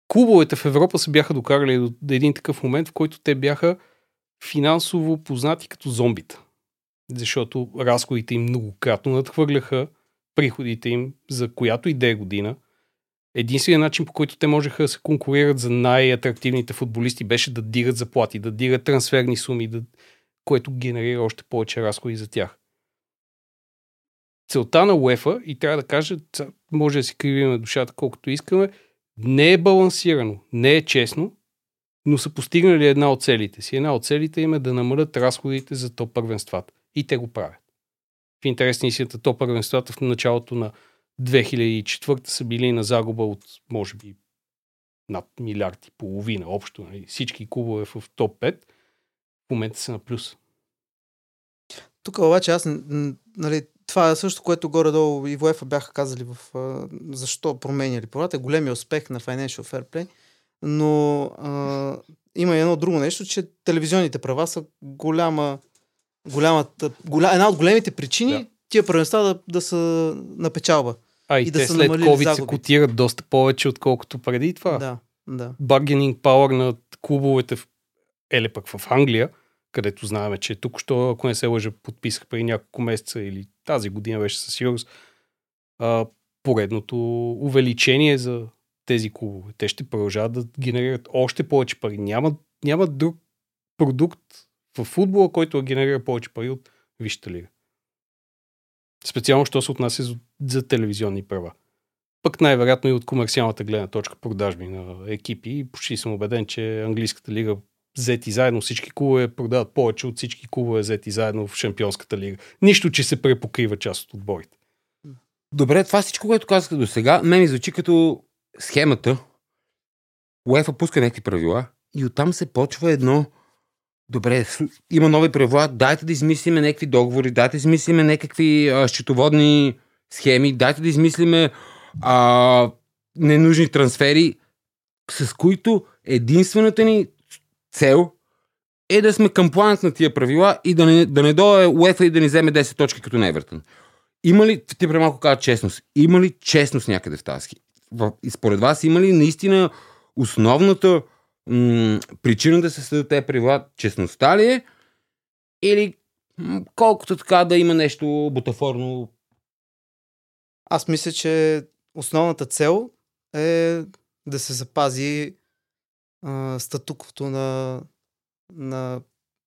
Speaker 3: Клубовете в Европа се бяха докарали до до един такъв момент, в който те бяха финансово познати като зомбита. Защото разходите им многократно надхвърляха приходите им за която и да е година. Единственият начин, по който те можеха да се конкурират за най-атрактивните футболисти, беше да дигат заплати, да дигат трансферни суми, да... което генерира още повече разходи за тях. Целта на УЕФА, и трябва да кажа, може да си кривиме душата колкото искаме, не е балансирано, не е честно, но са постигнали една от целите си. Една от целите им е да намалят разходите за топ първенствата. И те го правят. В интерес на истината, топ първенствата в началото на 2004 са били на загуба от, може би, над милиард и половина общо. Нали? Всички клубове в топ 5 в момента са на плюс.
Speaker 2: Тук обаче аз, нали, това е също, което горе-долу и в бяха казали в защо променяли правата. Големия успех на Financial Fair Play. Но а, има и едно друго нещо, че телевизионните права са голяма, голямата, голя, една от големите причини
Speaker 3: Да.
Speaker 2: да. тия първенства да, да са на печалба.
Speaker 3: А и,
Speaker 2: И да
Speaker 3: те
Speaker 2: са
Speaker 3: след COVID се
Speaker 2: загубите.
Speaker 3: котират доста повече, отколкото преди това.
Speaker 2: Да, да.
Speaker 3: баргенинг пауър на клубовете в Еле пък в Англия, където знаем, че тук, що, ако не се лъжа, подписах преди няколко месеца или тази година беше със сигурност, поредното увеличение за тези клубове. Те ще продължават да генерират още повече пари. Няма, няма друг продукт в футбола, който генерира повече пари от Висшата лига. Специално, що се отнася за, за телевизионни права. Пък най-вероятно и от комерциалната гледна точка продажби на екипи. И почти съм убеден, че английската лига взети заедно всички клубове продават повече от всички клубове взети заедно в Шампионската лига. Нищо, че се препокрива част от отборите.
Speaker 1: Добре, това всичко, което казах до сега, мен ми звучи като схемата. УЕФА пуска някакви правила и оттам се почва едно Добре, има нови правила, дайте да измислиме някакви договори, дайте да измислиме някакви счетоводни схеми, дайте да измислиме а, ненужни трансфери, с които единствената ни цел е да сме камплант на тия правила и да не, да не дойде УЕФА и да ни вземе 10 точки като на Евертън. Има ли, ти преди малко каза честност, има ли честност някъде в тази? и според вас има ли наистина основната м- причина да се съдят тези правила честността ли е? Или м- колкото така да има нещо бутафорно?
Speaker 2: Аз мисля, че основната цел е да се запази а, статуквото на, на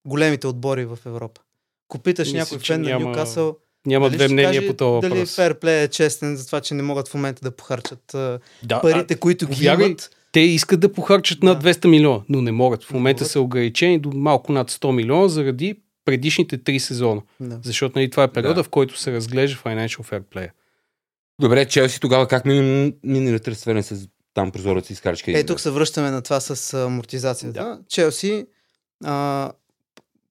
Speaker 2: големите отбори в Европа. Ако питаш
Speaker 3: Мисля,
Speaker 2: някой фен на
Speaker 3: няма-
Speaker 2: Ньюкасъл,
Speaker 3: Няма
Speaker 2: дали
Speaker 3: две мнения
Speaker 2: каже
Speaker 3: по
Speaker 2: Дали
Speaker 3: въпрос.
Speaker 2: ферплей е честен за това, че не могат в момента да похарчат а,
Speaker 3: Да,
Speaker 2: парите, които ги
Speaker 3: повярвай,
Speaker 2: имат.
Speaker 3: Те искат да похарчат над
Speaker 2: Да.
Speaker 3: 200 милиона, но не могат. В момента
Speaker 2: могат.
Speaker 3: са ограничени до малко над 100 милиона заради предишните три сезона.
Speaker 2: Да.
Speaker 3: Защото нали, това е периода,
Speaker 1: Да.
Speaker 3: в който се разглежда Financial Fair Play.
Speaker 1: Добре, Челси тогава как мина мина трансферен с там прозорец и изкарачка?
Speaker 2: Е, тук се връщаме на това с амортизацията.
Speaker 3: Да.
Speaker 2: Челси а,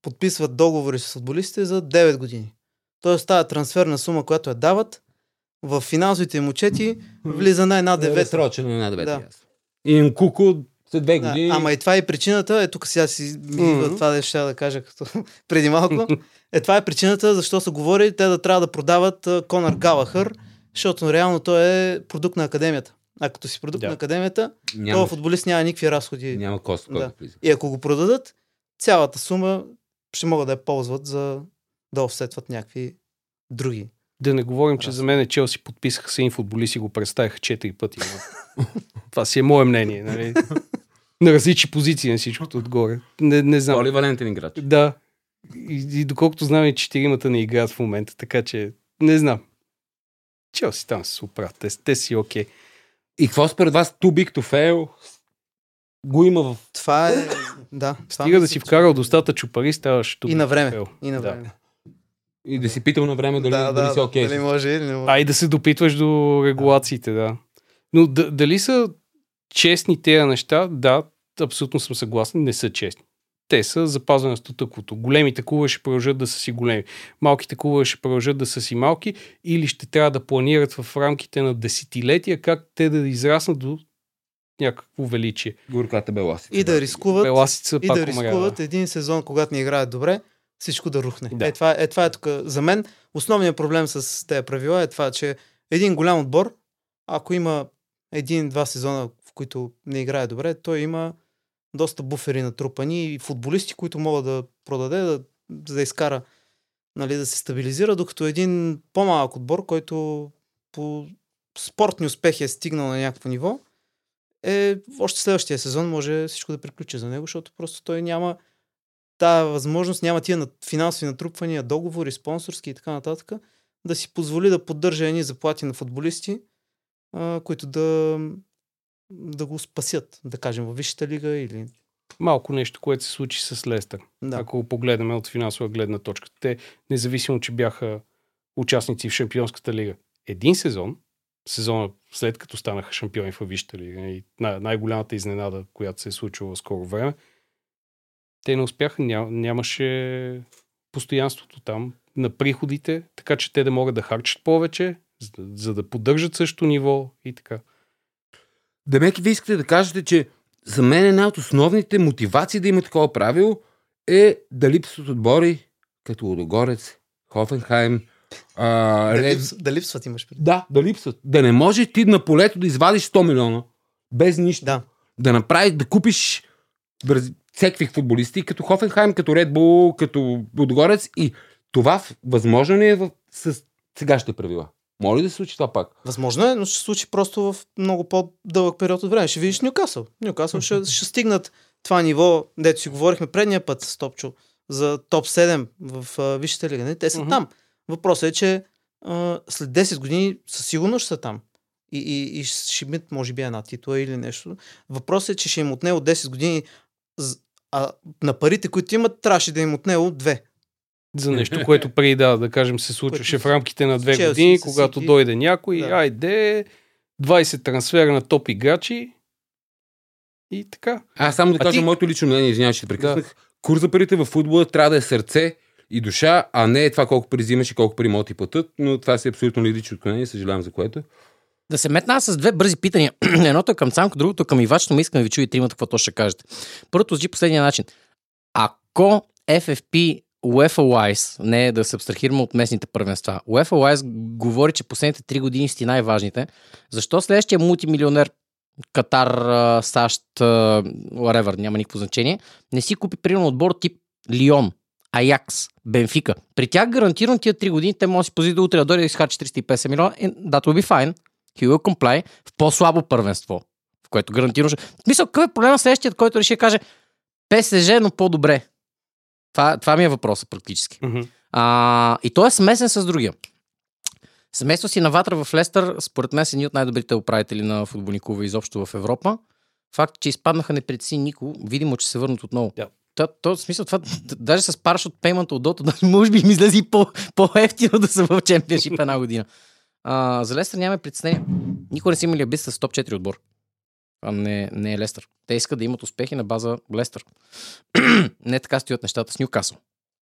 Speaker 2: подписват договори с футболистите за 9 години. Тоест тази трансферна сума, която я дават, в финансовите им отчети влиза на една девета.
Speaker 1: Срочен на една девета.
Speaker 2: Да.
Speaker 1: И Нкуко след две
Speaker 2: Да,
Speaker 1: години.
Speaker 2: ама и това е причината, е тук сега си
Speaker 3: Мгм.
Speaker 2: това да ще да кажа като преди малко. Е, това е причината, защо са говорили те да трябва да продават а, Конър Галахър, защото реално той е продукт на академията. А като си продукт
Speaker 3: Да.
Speaker 2: на академията,
Speaker 1: няма,
Speaker 2: този футболист няма никакви разходи.
Speaker 1: няма кост,
Speaker 2: Да. И ако го продадат, цялата сума ще могат да я ползват за да офсетват някакви други.
Speaker 3: Да не говорим, че
Speaker 2: Раз.
Speaker 3: за мен Челси подписаха с един футболист и го представиха 4 пъти. но това си е мое мнение. Нали? На различни позиции на всичкото отгоре. Не, не знам.
Speaker 1: Поливалентен играч.
Speaker 3: Да. И, и доколкото знам, и четиримата не играят в момента, така че не знам. Челси там се оправят. Те, те си окей.
Speaker 1: И какво според вас too big to fail го има в...
Speaker 2: Това е... да.
Speaker 3: Стига да си вкарал достатъчно пари, ставаш тук.
Speaker 2: И на време. И на
Speaker 3: Да.
Speaker 1: И да си питал на време дали,
Speaker 2: да,
Speaker 1: дали
Speaker 2: да,
Speaker 1: си окей.
Speaker 2: дали може или не може.
Speaker 3: А и да се допитваш до регулациите, да. Но д- дали са честни тези неща? Да, абсолютно съм съгласен, не са честни. те са запазване на статъквото. Големите клубове ще продължат да са си големи. Малките клубове ще продължат да са си малки или ще трябва да планират в рамките на десетилетия как те да израснат до някакво величие.
Speaker 1: Горката беласица.
Speaker 2: И да рискуват,
Speaker 3: Беласица
Speaker 2: и
Speaker 3: пак
Speaker 2: да рискуват един сезон, когато не играят добре, всичко да рухне.
Speaker 3: Да.
Speaker 2: Е, това, е, това е тук. За мен основният проблем с тези правила е това, че един голям отбор, ако има един-два сезона, в които не играе добре, той има доста буфери натрупани и футболисти, които могат да продаде, да, да изкара, нали, да се стабилизира, докато един по-малък отбор, който по спортни успехи е стигнал на някакво ниво, е още следващия сезон може всичко да приключи за него, защото просто той няма тая възможност, няма тия финансови натрупвания, договори, спонсорски и така нататък, да си позволи да поддържа едни заплати на футболисти, а, които да, да го спасят, да кажем, във Висшата лига или...
Speaker 3: Малко нещо, което се случи с Лестър.
Speaker 2: Да.
Speaker 3: Ако го погледнем от финансова гледна точка. Те, независимо, че бяха участници в Шампионската лига, един сезон, сезона след като станаха шампиони в Висшата лига и най- най-голямата изненада, която се е случила в скоро време, те не успяха, ня, нямаше постоянството там на приходите, така че те да могат да харчат повече, за, за да поддържат същото ниво и така.
Speaker 1: Демек, вие искате да кажете, че за мен една от основните мотивации да има такова правило е да липсват отбори като Лудогорец, Хофенхайм, а,
Speaker 2: Да,
Speaker 1: Ред...
Speaker 2: липс, да липсват имаш преди.
Speaker 1: Да, да липсват. Да не може ти на полето да извадиш 100 милиона без нищо.
Speaker 2: Да.
Speaker 1: Да направиш, да купиш. Всеки футболисти, като Хофенхайм, като Ред Бул, като Лудогорец и това възможно ли е в... с сегашните правила? Може ли да се случи това пак?
Speaker 2: Възможно е, но ще се случи просто в много по-дълъг период от време. Ще видиш Нюкасъл. Нюкасъл ще, ще стигнат това ниво, дето си говорихме предния път с Топчо, за топ 7 в а, Висшата лига. Не? Те са
Speaker 3: Мгм.
Speaker 2: там. Въпросът е, че а, след 10 години със сигурност ще са там. И, и, и ще имат, може би, една титла или нещо. Въпросът е, че ще им отне от 10 години, а на парите, които имат, трябваше да им отне от 2.
Speaker 3: За нещо, което преди да, да кажем, се случваше в рамките на две
Speaker 2: Челси,
Speaker 3: години, когато
Speaker 2: Сити.
Speaker 3: дойде някой,
Speaker 2: Да.
Speaker 3: айде, 20 трансфера на топ играчи и така.
Speaker 1: Аз само да
Speaker 3: А
Speaker 1: кажа
Speaker 3: ти-
Speaker 1: моето лично мнение, извинявай, че те прекъснах. Курс за парите в футбола трябва да е сърце и душа, а не е това колко пари взимаш и колко пари могат да ти платят, но това си абсолютно лирично отклонение, съжалявам за което.
Speaker 4: Да се метна с две бързи питания. Едното е към Цанко, другото е към Ивач, но искам да ви и тримата какво то ще кажете. Първото звучи последния начин. Ако FFP UEFA Wise, не е да се абстрахираме от местните първенства, UEFA Wise говори, че последните три години са ти най-важните, защо следващия мултимилионер Катар, САЩ, whatever, няма никакво значение, не си купи примерно отбор тип Лион, Аякс, Бенфика. При тях гарантирано тия 3 години те могат да си позволят да утре да дойде да изхарчи 350 милиона. and That will be fine. He will comply в по-слабо първенство, в което гарантирано ще... В смисъл, какъв е проблема следващият, който реши да каже ПСЖ, но по-добре? Това, това ми е въпросът практически.
Speaker 3: Мгм.
Speaker 4: А, и той е смесен с другия. Семейство си наватра в Лестър, според мен са едни от най-добрите управители на футболни клубове изобщо в Европа. Факт, че изпаднаха не притеси никого, видимо, че се върнат отново.
Speaker 3: Да.
Speaker 4: То, то, в смисъл, това, даже с параш от пеймента от Дото, може би им излезе по, по-ефтино да са в чемпионшип една година. А, за Лестър нямаме притеснение. Никога не са имали абис с топ 4 отбор. А не, не е Лестър. Те искат да имат успехи на база Лестър. не така стоят нещата с Нюкасъл.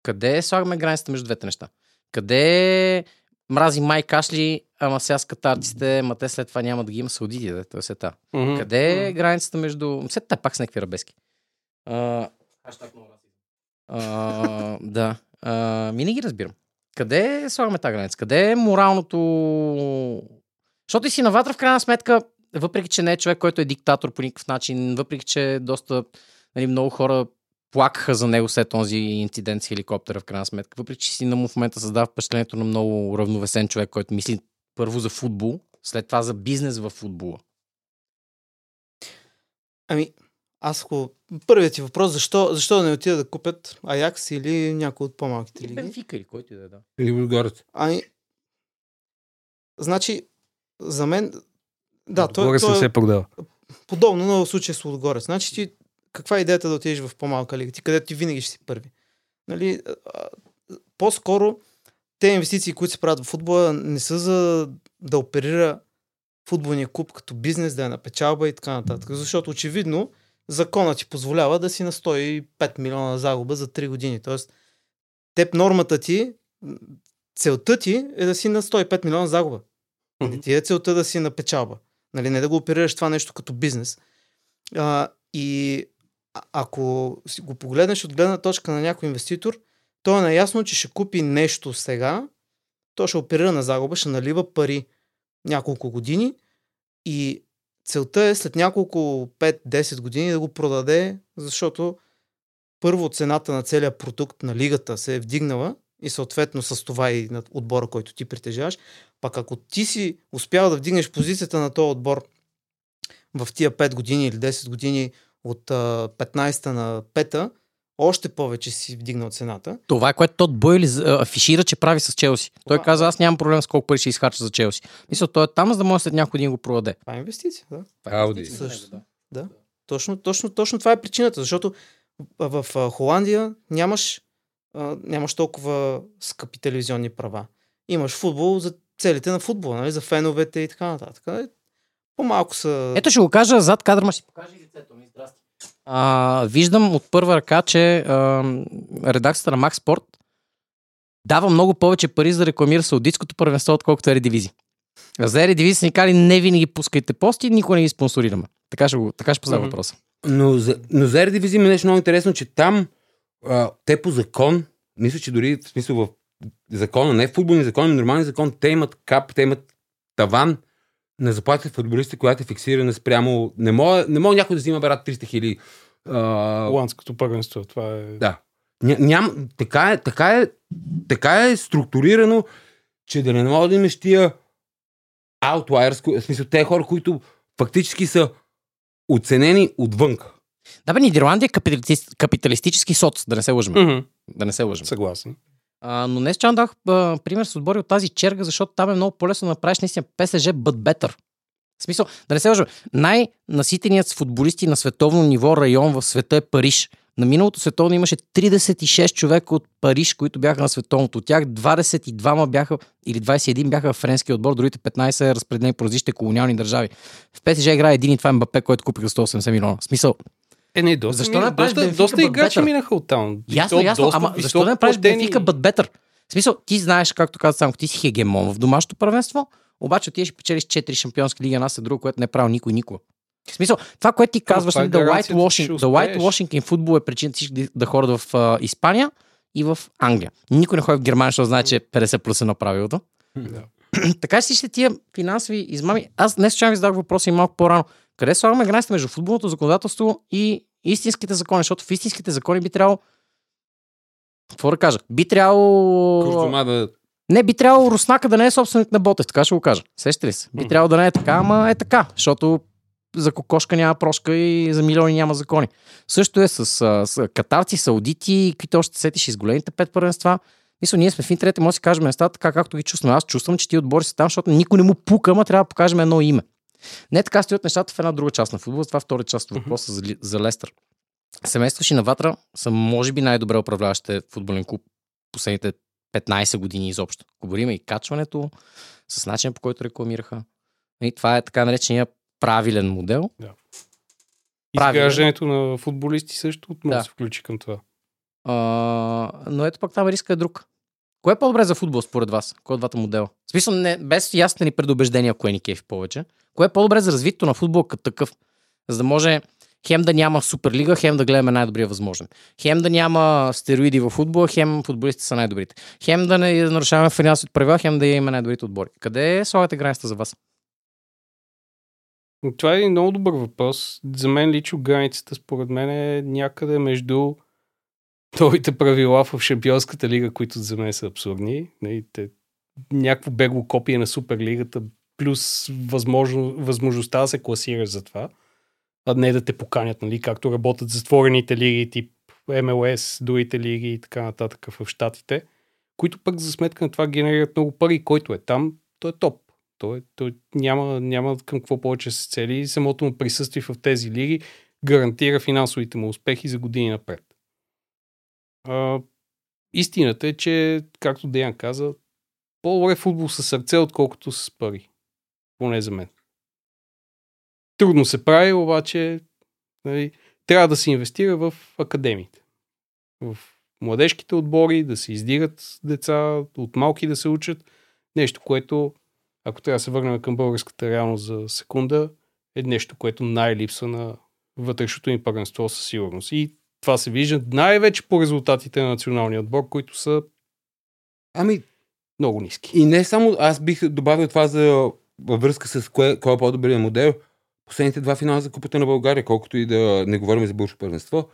Speaker 4: Къде слагаме границата между двете неща? Къде мрази Май Кашли, ама сега с катарците, ма те след това няма да ги има саудити, да, това е сета.
Speaker 3: Мгм.
Speaker 4: Къде е границата между... Сета пак с някакви арабески. А... А, да. А, ми не ги разбирам. Къде слагаме тази граница? Къде е моралното... Защото и си наватра в крайна сметка, въпреки че не е човек, който е диктатор по никакъв начин, въпреки че доста нали, много хора плакаха за него след този инцидент с хеликоптера в крайна сметка. Въпреки че си на му в момента създава впечатлението на много равновесен човек, който мисли първо за футбол, след това за бизнес в футбола.
Speaker 2: Ами, аз ако... Първият ти въпрос, защо, защо да не отида да купят Аякс или някой от по-малките
Speaker 4: Или
Speaker 2: лиги?
Speaker 4: Бенфика, или който и да е. Да.
Speaker 1: Или Лудогорец.
Speaker 2: Ами, значи, за мен... Да, той, той
Speaker 3: не
Speaker 2: е
Speaker 3: се продава.
Speaker 2: подобно на случая с Лудогорец. Значи ти, каква е идеята да отидеш в по-малка лига? Ти където ти винаги ще си първи. Нали, по-скоро те инвестиции, които се правят в футбола, не са за да оперира футболния клуб като бизнес, да е на печалба и така нататък. Защото очевидно закона ти позволява да си на 105 милиона загуба за 3 години. Тоест, теб нормата ти, целта ти е да си на 105 милиона загуба. Не ти е целта да си на печалба. Нали, не да го оперираш това нещо като бизнес. А, и а- ако го погледнеш от гледна точка на някой инвеститор, той е наясно, че ще купи нещо сега, той ще оперира на загуба, ще налива пари няколко години и целта е след няколко 5-10 години да го продаде, защото първо цената на целия продукт на лигата се е вдигнала и съответно с това и на отбора, който ти притежаваш. Пак ако ти си успял да вдигнеш позицията на този отбор в тия 5 години или 10 години от а, 15-та на 5-та, още повече си вдигнал цената.
Speaker 4: Това е което Тод Бойли афишира, че прави с Челси. Той
Speaker 2: Това-
Speaker 4: каза, аз нямам проблем с колко пари ще изхарча за Челси. Мисля, той е там, за да може след някой години го продаде.
Speaker 2: Това е инвестиция. Да?
Speaker 1: Ауди.
Speaker 2: Също. Да. Точно, точно, точно това е причината, защото в, Холандия нямаш, нямаш толкова скъпи телевизионни права. Имаш футбол за целите на футбола, нали? за феновете и така нататък. Е, По-малко са...
Speaker 4: Ето ще го кажа, зад кадър ма ще покажа и лицето ми. Здрасти. А, виждам от първа ръка, че а, редакцията на Max Sport дава много повече пари за да рекламира саудитското първенство, отколкото Еридивизи. За Еридивизи са ни кали не винаги пускайте пости, никой не ги спонсорираме. Така ще, го, така ще поставя въпроса.
Speaker 1: Но за, но за Eredivisie има нещо много интересно, че там а, те по закон, мисля, че дори в смисъл в закона, не в футболни закон, но нормални закон, те имат кап, те имат таван на заплатите в футболистите, която е фиксирана спрямо... Не мога, не мога някой да взима брат 300 хиляди.
Speaker 3: Холандското първенство. Това е...
Speaker 1: да. Ня, ням, така, е, така, е, така е структурирано, че да не мога да имаш тия outliers, в смисъл те хора, които фактически са оценени отвънка.
Speaker 4: Да, бе, Нидерландия е капиталист, капиталистически соц, да не се лъжим.
Speaker 3: Мгм.
Speaker 4: Да не се лъжим.
Speaker 3: Съгласен.
Speaker 4: А, но днес чан дах а, пример с отбори от тази черга, защото там е много по-лесно да направиш наистина ПСЖ but better. В смисъл, да не се лъжа, най-наситеният с футболисти на световно ниво район в света е Париж. На миналото световно имаше 36 човека от Париж, които бяха на световното. От тях 22 бяха, или 21 бяха в френския отбор, другите 15 са разпределени по различните колониални държави. В ПСЖ играе един и това е Мбапе, който купиха за 180 милиона. В смисъл,
Speaker 3: Е, не, доста,
Speaker 4: Защо не правиш
Speaker 3: доста, доста играчи минаха оттам.
Speaker 4: Ясно,
Speaker 3: То
Speaker 4: ясно,
Speaker 3: доста
Speaker 4: ама защо направиш
Speaker 3: платени-
Speaker 4: Бенфика but better? В смисъл, ти знаеш, както каза Самко, ти си хегемон в домашното първенство, обаче ти ще печелиш 4 шампионски лиги, една след друга, което не е правил никой никога. В смисъл, това, което ти казваш,
Speaker 3: това е
Speaker 4: нали,
Speaker 3: че
Speaker 4: whitewashing,
Speaker 3: ще
Speaker 4: да
Speaker 3: успееш.
Speaker 4: whitewashing in футбол е причината всички да- ходят в а, Испания и в Англия. Никой не ходи в Германия, защото знае, че е 50 плюс на правилото.
Speaker 3: Да.
Speaker 4: така че всички тия финансови измами. Аз днес ще ви задах въпроса и малко по-рано. Къде слагаме границата между футболното законодателство и истинските закони? Защото в истинските закони би трябвало. Какво да кажа? Би трябвало.
Speaker 1: Да...
Speaker 4: Не, би трябвало Руснака да не е собственик на Ботев, така ще го кажа. Сещате ли се? Би трябвало да не е така, ама е така, защото за кокошка няма прошка и за милиони няма закони. Също е с, с, с катарци, саудити, които още сетиш из големите пет първенства. Мисля, ние сме в интернет и може да си кажем нещата така, както ги чувстваме. Аз чувствам, че ти отбори са там, защото никой не му пука, ама трябва да покажем едно име. Не така стоят нещата в една друга част на футбола, това втори част от въпроса за, за Лестър. Семейство Шинаватра са, може би, най-добре управляващите футболен клуб последните 15 години изобщо. Говорим и качването, с начин по който рекламираха. И това е така наречения правилен модел. Правилен.
Speaker 3: Изграждането на футболисти също
Speaker 4: Да.
Speaker 3: да се включи към това.
Speaker 4: А, но ето пък там риска е друг. Кое е по-добре за футбол според вас? Кой от двата модела? В смисъл, не, без ясни ни предубеждения, кое ни кефи повече. Кое е по-добре за развитието на футбол като такъв? За да може хем да няма суперлига, хем да гледаме най-добрия възможен. Хем да няма стероиди в футбола, хем футболистите са най-добрите. Хем да не нарушаваме финансовите правила, хем да имаме най-добрите отбори. Къде слагате границата за вас?
Speaker 3: Това е много добър въпрос. За мен лично границата, според мен, е някъде между новите правила в Шампионската лига, които за мен са абсурдни. Те- Някакво бегло копие на Суперлигата, плюс възможно, възможността да се класираш за това, а не да те поканят, нали, както работят затворените лиги, тип МЛС, другите лиги и така нататък в Штатите, които пък за сметка на това генерират много пари. Който е там, той е топ. Той, той няма, няма към какво повече се цели и самото му присъствие в тези лиги гарантира финансовите му успехи за години напред. А, истината е, че, както Деян каза, по-добре футбол със сърце, отколкото с пари. Поне за мен. Трудно се прави, обаче нали, трябва да се инвестира в академиите. В младежките отбори, да се издигат деца, от малки да се учат. Нещо, което, ако трябва да се върнем към българската реалност за секунда, е нещо, което най-липсва на вътрешното им първенство със сигурност. И това се вижда най-вече по резултатите на националния отбор, които са
Speaker 1: Ами,
Speaker 3: много ниски.
Speaker 1: и не само, аз бих добавил това за във връзка с кое, кой е по-добрият модел. Последните два финала за Купата на България, колкото и да не говорим за българско първенство,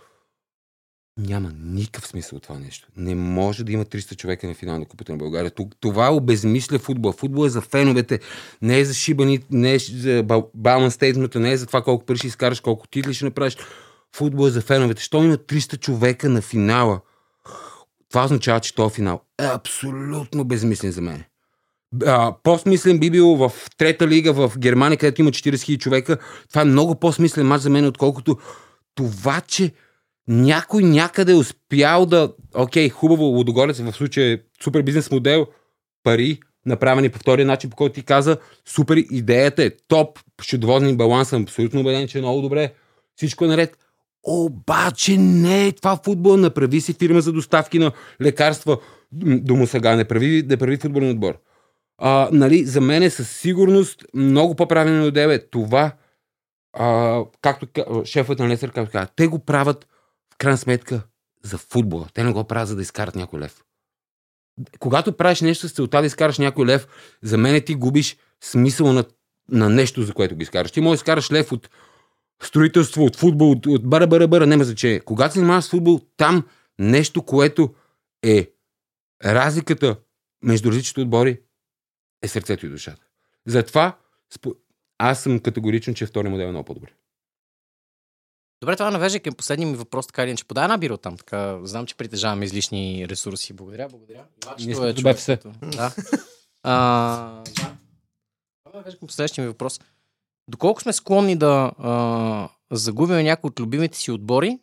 Speaker 1: няма никакъв смисъл това нещо. Не може да има 300 човека на финал на Купата на България. Това обезмисля футбол. Футбол е за феновете, не е за шибани, не е за бал- баланс стейтмента, не е за това колко пари ще изкараш, колко титли ще направиш. Футбол е за феновете. Що има 300 човека на финала? Това означава, че този финал е абсолютно безмислен за мен. А, по-смислен би бил в трета лига в Германия, където има 40 000 човека. Това е много по-смислен мач за мен, отколкото това, че някой някъде е успял да... Окей, хубаво, Лудогорец в случая е супер бизнес модел, пари, направени по втория начин, по който ти каза, супер, идеята е топ, счетоводен баланс, съм абсолютно убеден, че е много добре, всичко е наред. Обаче не е това футбол. Направи си фирма за доставки на лекарства до му сега. Не прави, да прави футболен отбор. А, нали, за мен е със сигурност много по-правилно идея е това, а, както ка- шефът на Лесър каза, те го правят в крайна сметка за футбола. Те не го правят за да изкарат някой лев. Когато правиш нещо с целта да изкараш някой лев, за мен ти губиш смисъл на, на нещо, за което го изкараш. Ти можеш да изкараш лев от строителство, от футбол, от, от бара, бара, бара, няма значение. Когато се занимаваш с футбол, там нещо, което е разликата между различните отбори, е сърцето и душата. Затова аз съм категоричен, че втори модел е много по-добре.
Speaker 4: Добре, това навежда към последния ми въпрос, така или иначе. Подай една бира там, така. Знам, че притежаваме излишни ресурси. Благодаря, благодаря.
Speaker 1: Сме
Speaker 4: е човек, Да. А, да. Това навежда към следващия ми въпрос. Доколко сме склонни да а, загубим някои от любимите си отбори,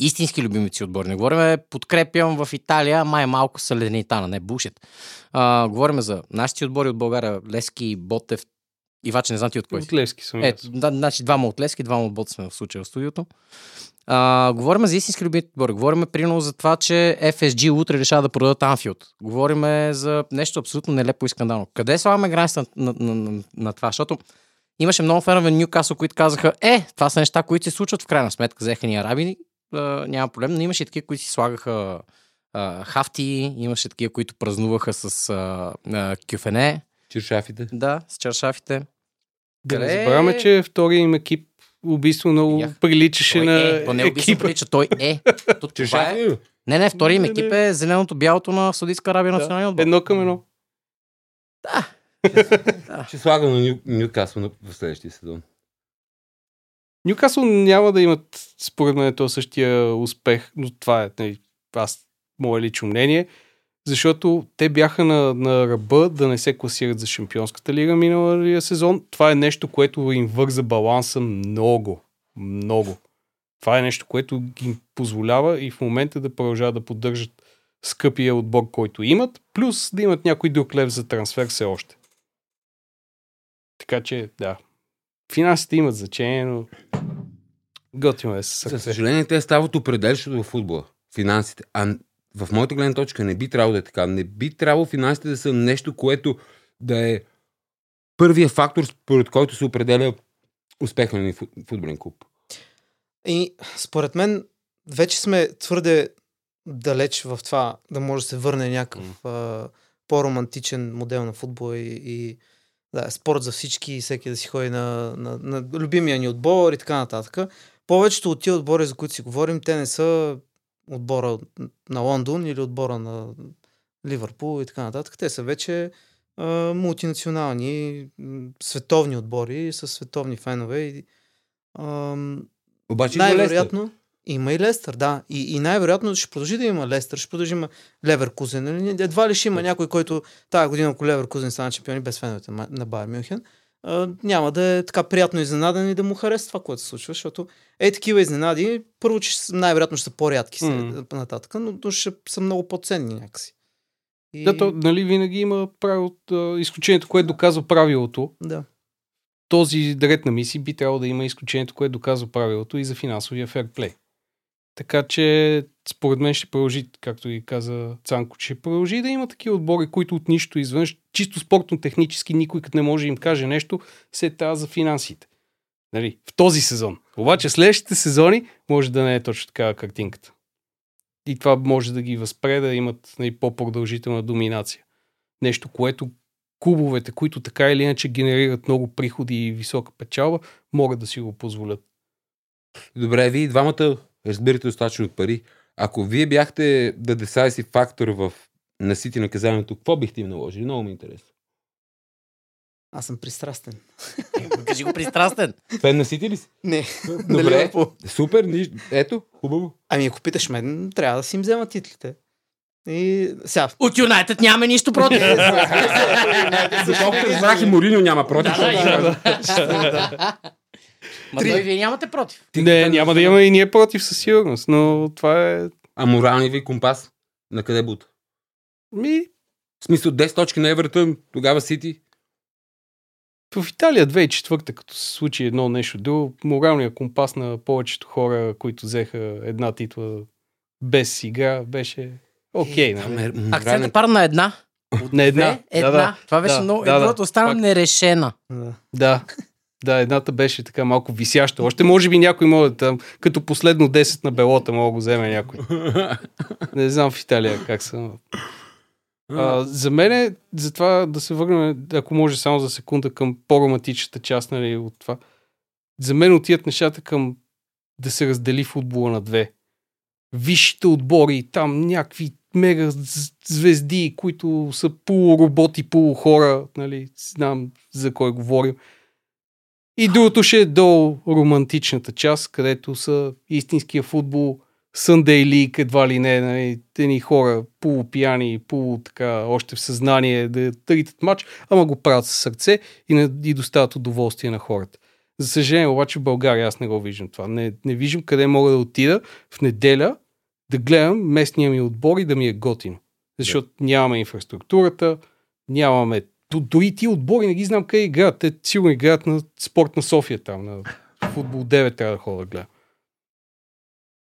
Speaker 4: истински любимите си отбори. Не говорим подкрепям в Италия, май малко са Леденитана, не бушет. А, говорим за нашите отбори от България, Лески, Ботев, Ивач, не знам ти от кой си.
Speaker 3: От Левски съм.
Speaker 4: Ето, да, значи двама от Лески, двама от Бот сме в случая в студиото. А, говорим за истински любими отбори. Говорим примерно за това, че FSG утре решава да продадат Анфилд. Говорим за нещо абсолютно нелепо и скандално. Къде слагаме границата на, на, на, на, на това? Защото имаше много фенове на Ньюкасъл, които казаха, е, това са неща, които се случват в крайна сметка. Взеха ни араби, а, няма проблем, но имаше такива, които си слагаха а, хафти, имаше такива, които празнуваха с а, а, кюфене,
Speaker 1: Чиршафите.
Speaker 4: да, с чаршафите.
Speaker 3: Да не забравяме, че втория им екип убийство много
Speaker 4: Видях.
Speaker 3: приличаше
Speaker 4: Той
Speaker 3: на
Speaker 4: е, то не е
Speaker 3: екипа.
Speaker 4: прилича, той е. То, това е. Не, не, втория им екип
Speaker 3: не.
Speaker 4: е зеленото бялото на Саудитска Арабия
Speaker 3: Да,
Speaker 4: националния отбор.
Speaker 3: Едно към едно.
Speaker 1: Ще слагам на Ню, Нюкасъл в следващия сезон.
Speaker 3: Нюкасъл няма да имат, според мен, то същия успех, но това е нали, аз, мое лично мнение, защото те бяха на, на ръба да не се класират за Шампионската лига миналия сезон. Това е нещо, което им върза баланса много, много. Това е нещо, което ги позволява и в момента да продължават да поддържат скъпия отбор, който имат, плюс да имат някой друг лев за трансфер все още. Така че, да. Финансите имат значение, но готино е
Speaker 1: За съжаление, те стават определящо в футбола. Финансите. А в моята гледна точка не би трябвало да е така. Не би трябвало финансите да са нещо, което да е първия фактор, според който се определя успеха на футболен клуб.
Speaker 2: И според мен вече сме твърде далеч в това да може да се върне някакъв а, по-романтичен модел на футбол и, и да, спорт за всички и всеки да си ходи на, на, на любимия ни отбор и така нататък. Повечето от тия отбори, за които си говорим, те не са отбора на Лондон или отбора на Ливърпул и така нататък. Те са вече а, мултинационални, световни отбори с световни фенове. И, ам,
Speaker 1: Обаче
Speaker 2: най-вероятно има и Лестър, да. И, и най-вероятно ще продължи да има Лестър, ще продължи да има Леверкузен. Нали? Едва ли ще има някой, който тази година, ако Леверкузен стане шампиони без феновете на Байер Мюнхен, няма да е така приятно изненадан и да му харесва това, което се случва, защото е такива изненади, първо, че най-вероятно ще са по-рядки
Speaker 3: М.
Speaker 2: нататък, но, но ще са много по-ценни някакси. И...
Speaker 3: Да, то, нали, винаги има правило, изключението, което доказва правилото.
Speaker 2: да.
Speaker 3: този ред на мисии би трябвало да има изключението, което доказва правилото и за финансовия ферплей. Така че, според мен ще продължи, както и каза Цанко, ще продължи да има такива отбори, които от нищо извън, чисто спортно-технически, никой като не може им каже нещо, се тази за финансите. Нали? В този сезон. Обаче следващите сезони може да не е точно такава картинката. И това може да ги възпре да имат нали, по-продължителна доминация. Нещо, което клубовете, които така или иначе генерират много приходи и висока печалба, могат да си го позволят.
Speaker 1: Добре, вие двамата разбирате достатъчно от пари. Ако вие бяхте да decisive фактор в насити наказанието, какво бихте им наложили? Много ми е интересно.
Speaker 2: Аз съм пристрастен.
Speaker 4: Кажи го пристрастен.
Speaker 1: Фен на Сити ли си?
Speaker 2: Не.
Speaker 1: Добре.
Speaker 2: на Ливърпул.
Speaker 1: Супер, нищо. ето, хубаво.
Speaker 2: Ами ако питаш мен, трябва да си им взема титлите. И сега.
Speaker 4: От Юнайтед нямаме нищо против.
Speaker 1: Доколкото разбрах и Морино няма против.
Speaker 4: Ма
Speaker 2: Три.
Speaker 4: той вие нямате против.
Speaker 1: Ти
Speaker 3: не, няма да имаме и ние против със сигурност, но това е...
Speaker 1: А моралния ви компас? На къде бута?
Speaker 3: Ми,
Speaker 1: В смисъл 10 точки на Евертън, тогава Сити.
Speaker 3: в Италия 2004 като се случи едно нещо друго, моралният компас на повечето хора, които взеха една титла без игра, беше окей. Okay, нали?
Speaker 4: Акцентът пара на една.
Speaker 3: На една.
Speaker 4: Две, една.
Speaker 3: Да, да.
Speaker 4: Това беше
Speaker 3: Да,
Speaker 4: много.
Speaker 3: да, да.
Speaker 4: Остана
Speaker 3: Факт.
Speaker 4: нерешена.
Speaker 2: Да.
Speaker 3: Да. Да, едната беше така малко висяща. Още може би някой може да там, като последно 10 на белота, мога да го вземе някой. Не знам в Италия как са. А, за мен е, за това да се върнем, ако може само за секунда към по-романтичната част нали, от това. За мен отият нещата към да се раздели футбола на две. Висшите отбори, там някакви мега звезди, които са полуроботи, полухора, нали, знам за кой говорим. И другото ще е до романтичната част, където са истинския футбол, Sunday League, едва ли не, нали, едни хора полупияни, полу така, още в съзнание да търитат матч, ама го правят със сърце и, не, и доставят удоволствие на хората. За съжаление, обаче в България аз не го виждам това. Не, не виждам къде мога да отида в неделя да гледам местния ми отбор и да ми е готино. Защото нямаме инфраструктурата, нямаме... Дори ти отбори не ги знам къде играят. Те сигурно играят на спорт на София там, на футбол 9 трябва да ходя да гледам.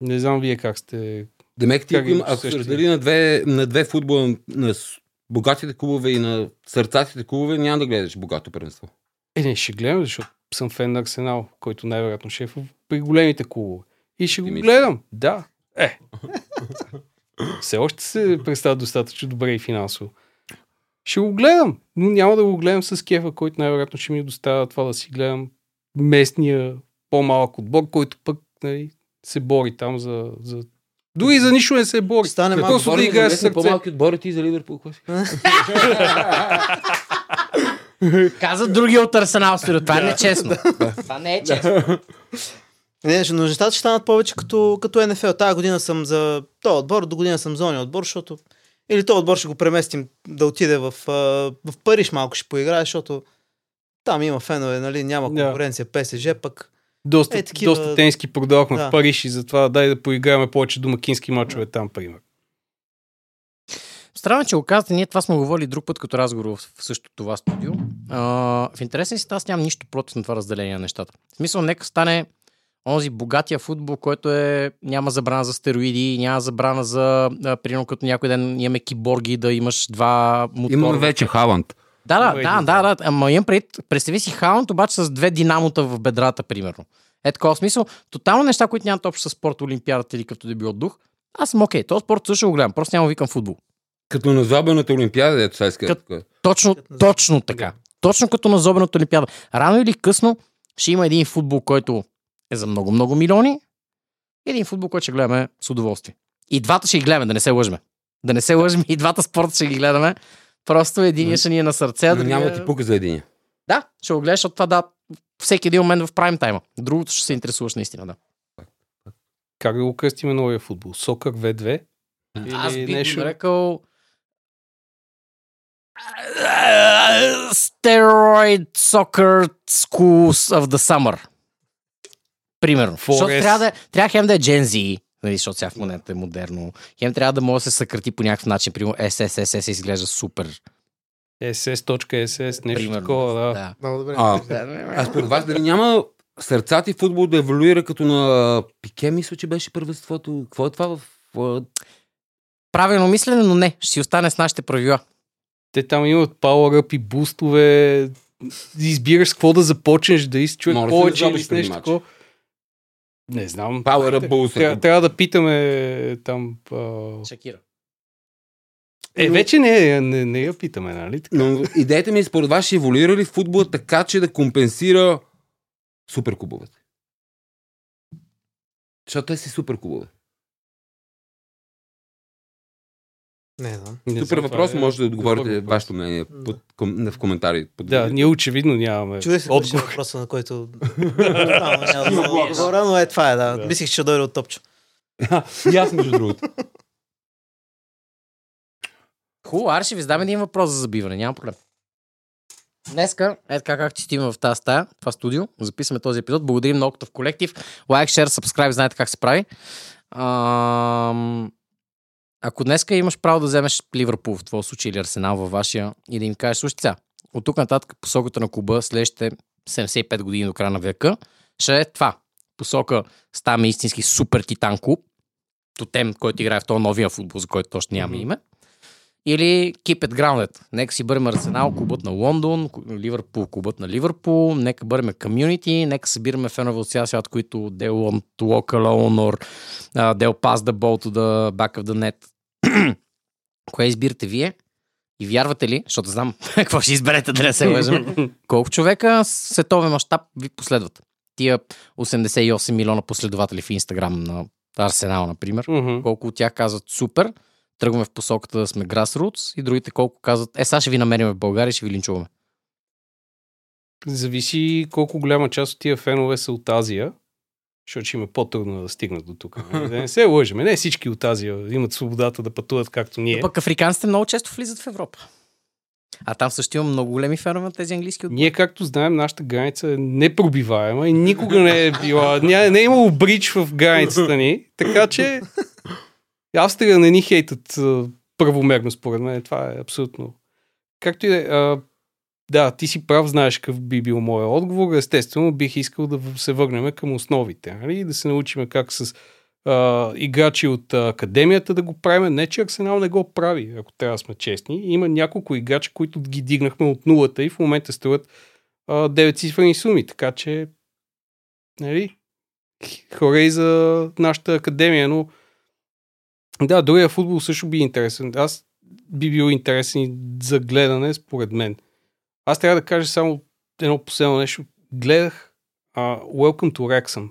Speaker 3: Не знам вие как сте...
Speaker 1: Демек ти,
Speaker 3: Как
Speaker 1: ако, се раздели на две, на две футбола, на богатите клубове и на сърцатите клубове, няма да гледаш богато първенство.
Speaker 3: Е, не, ще гледам, защото съм фен на Арсенал, който най-вероятно ще е при големите клубове. И ще
Speaker 1: Ти
Speaker 3: го гледам. Да. Е. Все още се представя достатъчно добре и финансово. Ще го гледам, но няма да го гледам с кефа, който най-вероятно ще ми доставя това да си гледам местния по-малък отбор, който пък нали, се бори там за, за... Дори за нищо не се бори.
Speaker 2: Стане
Speaker 3: Просто
Speaker 2: малко.
Speaker 3: да играе с.
Speaker 1: По-малки отбори ти за Ливърпул. какво си?
Speaker 4: Каза други от Арсенал Студио. Това е нечестно. Това не е честно.
Speaker 2: Не, ще- но нещата ще станат повече като, като НФЛ. Тая година съм за този отбор, до година съм за ония отбор, защото или този отбор ще го преместим да отиде в, в Париж малко ще поиграе, защото там има фенове, нали, няма
Speaker 3: Да.
Speaker 2: конкуренция, ПСЖ, пък
Speaker 3: Доста,
Speaker 2: Е, такива-
Speaker 3: доста тенски продавахме
Speaker 2: Да.
Speaker 3: в Париж и затова дай да поиграме повече домакински мачове там, пример.
Speaker 4: Странно, е, че го казвате. Ние това сме говорили друг път като разговор в в същото това студио. А, в интересен си, аз нямам нищо против на това разделение на нещата. В смисъл, нека стане онзи богатия футбол, който е, няма забрана за стероиди, няма забрана за, примерно като някой ден имаме киборги, да имаш два мотора.
Speaker 1: Имаме вече Халанд.
Speaker 4: Да, да,
Speaker 3: Има
Speaker 4: да, да, да. Ама имам пред, представи си Хаунд, обаче с две динамота в бедрата, примерно. Е такова смисъл. Тотално неща, които нямат общо с спорт, олимпиадата или като да било дух. Аз съм окей. Този спорт също го гледам. Просто няма викам футбол.
Speaker 1: Като на Зобената олимпиада, ето сега иска.
Speaker 4: Кът-. Точно,
Speaker 2: Като
Speaker 4: точно така. Точно като на Зобената олимпиада. Рано или късно ще има един футбол, който е за много-много милиони. И един футбол, който ще гледаме с удоволствие. И двата ще ги гледаме, да не се лъжме. Да не се лъжме, и двата спорта ще ги гледаме. Просто един ще ни е на сърце,
Speaker 1: Но няма да ти пука за един.
Speaker 4: Да, ще го гледаш, защото това да всеки един момент в прайм тайма. Другото ще се интересуваш наистина, да.
Speaker 3: Как да го кръстиме новия футбол? Сокър V2? Или
Speaker 4: Аз бих
Speaker 3: нещо?
Speaker 4: нарекал Steroid Soccer Schools of the Summer. Примерно. Защото трябва да, трябва хем да е Gen Z, нали, защото сега в момента е модерно. Хем трябва да може да се съкрати по някакъв начин. Примерно SSSS изглежда супер
Speaker 3: SS.SS, нещо
Speaker 4: Примерно.
Speaker 3: такова, да.
Speaker 4: да.
Speaker 2: Много добре.
Speaker 1: А, а според вас дали няма сърцати футбол да еволюира като на Пике, мисля, че беше първенството. Какво е това в...
Speaker 4: Правилно мислене, но не. Ще си остане с нашите правила.
Speaker 3: Те там имат power up и бустове. Избираш с какво да започнеш, да човек
Speaker 1: Може ли да
Speaker 3: повече или нещо такова. Не знам.
Speaker 1: Power Bulls,
Speaker 3: Трябва, трябва да питаме там. А...
Speaker 4: Шакира.
Speaker 3: Е, вече не, не, не я питаме, нали? Така.
Speaker 1: Но идеята ми е, според вас, ще еволюира ли футбола така, че да компенсира суперкубовете? Защото те си суперкубове.
Speaker 2: Не, да.
Speaker 3: Не
Speaker 1: Супер
Speaker 3: знам,
Speaker 1: въпрос,
Speaker 3: е
Speaker 1: може да отговорите
Speaker 3: добър въпрос.
Speaker 1: вашето мнение под, ком, в коментари. Под
Speaker 3: Да, ние очевидно нямаме
Speaker 2: Чудех се
Speaker 3: отговор.
Speaker 2: въпроса, на който... Да отговоря, но е това е, да.
Speaker 3: Да.
Speaker 2: Мислих, че ще дойде от топчо.
Speaker 1: И аз, между другото.
Speaker 4: Хубаво, аре ще ви задам един въпрос за забиване, няма проблем. Днеска, е така както стоим в тази стая, това студио, записваме този епизод. Благодарим на в колектив. Лайк, шер, subscribe, знаете как се прави. Ам... Ако днеска имаш право да вземеш Ливърпул в твоя случай или Арсенал във вашия и да им кажеш, слушайте сега, от тук нататък посоката на клуба следващите 75 години до края на века ще е това. Посока ставаме истински супер титан клуб, тотем, който играе в този новия футбол, за който нямаме
Speaker 3: Мгм.
Speaker 4: име. Или Keep it grounded. Нека си бъдем Арсенал, клубът на Лондон, Ливърпул, клубът на Ливърпул, нека бъдем комюнити, нека събираме фенове от цял свят, които they want to walk alone or uh, they'll pass the ball to the back of the net. Кое избирате вие? И вярвате ли, защото знам какво ще изберете да не се лъжем, колко човека световен мащаб ви последват? Тия 88 милиона последователи в Инстаграм на Арсенал, например
Speaker 3: Мгм.
Speaker 4: колко от тях казват супер, тръгваме в посоката да сме grassroots и другите колко казват, е, сега ще ви намерим в България и ще ви линчуваме.
Speaker 3: Зависи колко голяма част от тия фенове са от Азия, защото ще им е по-трудно да стигнат до тук. Да не се лъжеме. Не всички от Азия имат свободата да пътуват както ние.
Speaker 4: Но пък африканците много често влизат в Европа. А там също има много големи фенове на тези английски отбори.
Speaker 3: Ние, както знаем, нашата граница е непробиваема и никога не е била, не е имало брич в границата ни, така че Австрия не ни хейтат а, правомерно, според мен. Това е абсолютно. Както и да е, да, ти си прав, знаеш какъв би бил моят отговор. Естествено, бих искал да се върнем към основите. Нали? Да се научим как с а, играчи от а, академията да го правим. Не, че Арсенал не го прави, ако трябва да сме честни. Има няколко играчи, които ги дигнахме от нулата и в момента струват а, 9 цифрени суми. Така че, нали, хорей за нашата академия, но да, другия футбол също би интересен. Аз би бил интересен за гледане, според мен. Аз трябва да кажа само едно последно нещо. Гледах uh, Welcome to Wrexham.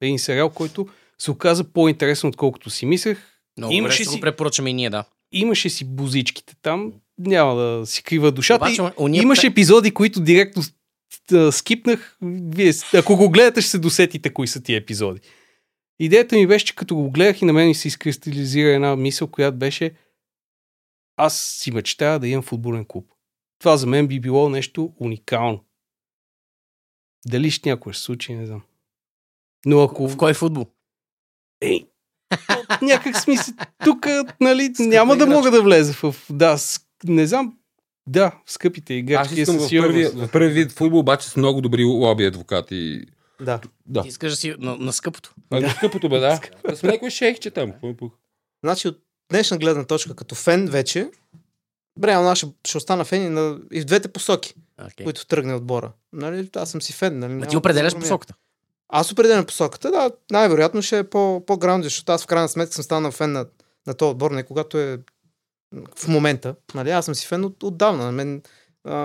Speaker 3: Един сериал, който се оказа по-интересен, отколкото си мислех.
Speaker 4: Много
Speaker 3: имаше си-
Speaker 4: го препоръчаме и ние, да.
Speaker 3: Имаше си бузичките там. Няма да си крива душата.
Speaker 4: Обаче, уния
Speaker 3: Имаше епизоди, които директно скипнах. Вие, ако го гледате, ще се досетите кои са тия епизоди. Идеята ми беше, че като го гледах и на мен ми се изкристализира една мисъл, която беше аз си мечтая да имам футболен клуб. Това за мен би било нещо уникално. Дали ще някой ще случи, не знам. Но ако...
Speaker 4: В кой футбол?
Speaker 3: Ей, някак смисъл, тук, нали, няма да
Speaker 1: играчка.
Speaker 3: мога да влеза в... Да, с, не знам, да, скъпите
Speaker 1: Аз
Speaker 3: играчки
Speaker 1: искам
Speaker 3: със
Speaker 1: в първи, в първи вид футбол, обаче с много добри лоби адвокати.
Speaker 2: Да.
Speaker 1: Да.
Speaker 4: Ти искаш да си на, на скъпото.
Speaker 1: А, да. Скъпото бе, да. Да сме някой шейхче там.
Speaker 2: Значи от днешна гледна точка, като фен вече, реално аз ще, ще остана фен и, на, и в двете посоки,
Speaker 4: Okay.
Speaker 2: които тръгне отбора. Нали, аз съм си фен. Нали, няма
Speaker 4: ти определяш
Speaker 2: да
Speaker 4: посоката.
Speaker 2: Аз определям посоката, да, най-вероятно ще е по, по-граунди, защото аз в крайна сметка съм станал фен на, на този отбор, не когато е в момента. Нали, аз съм си фен от, отдавна. На мен, а,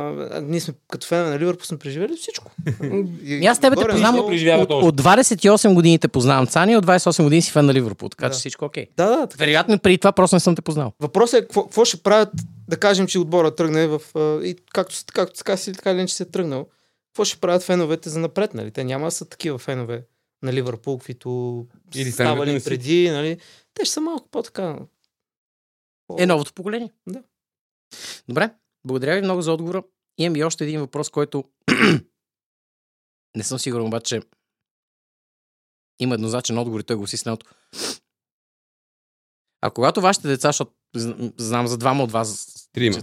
Speaker 2: ние сме като фенове на Ливърпул сме преживели всичко. И,
Speaker 4: И аз тебе те познавам от, от, от 28 години те познавам Цани, от 28 години си фен на Ливърпул, така
Speaker 2: Да.
Speaker 4: че всичко окей.
Speaker 2: Да, да, така.
Speaker 4: Вероятно преди това просто не съм те познал.
Speaker 2: Въпросът е какво, ще правят, да кажем, че отбора тръгне в... И както, както така си така или иначе се е тръгнал, какво ще правят феновете за напред, нали? Те няма да са такива фенове на Ливърпул, каквито
Speaker 1: Или
Speaker 2: ставали преди, нали? Те ще са малко по-така. по-
Speaker 4: Е новото поколение.
Speaker 2: Да.
Speaker 4: Добре, благодаря ви много за отговора. Имам и още един въпрос, който не съм сигурен обаче има еднозначен отговор и той гласи следното. А когато вашите деца, защото зн- знам за двама от вас,
Speaker 1: Трима.
Speaker 4: че-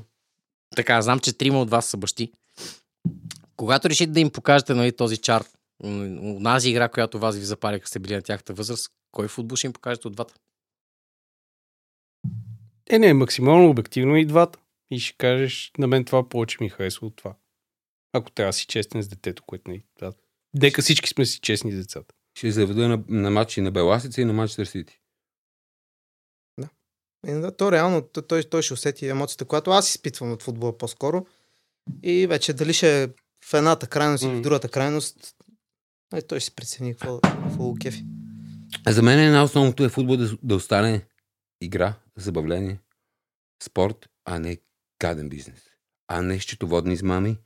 Speaker 4: така, знам, че трима от вас са бащи. Когато решите да им покажете нали, този чар, м, онази игра, която вас ви запали, като сте били на тяхната възраст, кой футбол ще им покажете от двата?
Speaker 3: Е, не, максимално обективно и двата. И ще кажеш, на мен това повече ми харесва от това. Ако трябва да си честен с детето, което не е. Дека всички сме си честни с децата.
Speaker 1: Ще заведа на, на матчи на Беласица и на Манчестър Сити.
Speaker 2: И, да, то реално, той, той, той ще усети емоцията, която аз изпитвам от футбола по-скоро. И вече дали ще е в едната крайност или
Speaker 3: М.
Speaker 2: в другата крайност, е, той ще си прецени какво, какво кефи.
Speaker 1: За мен е най-основното е футбол да, да остане игра, забавление, спорт, а не гаден бизнес. А не счетоводни измами,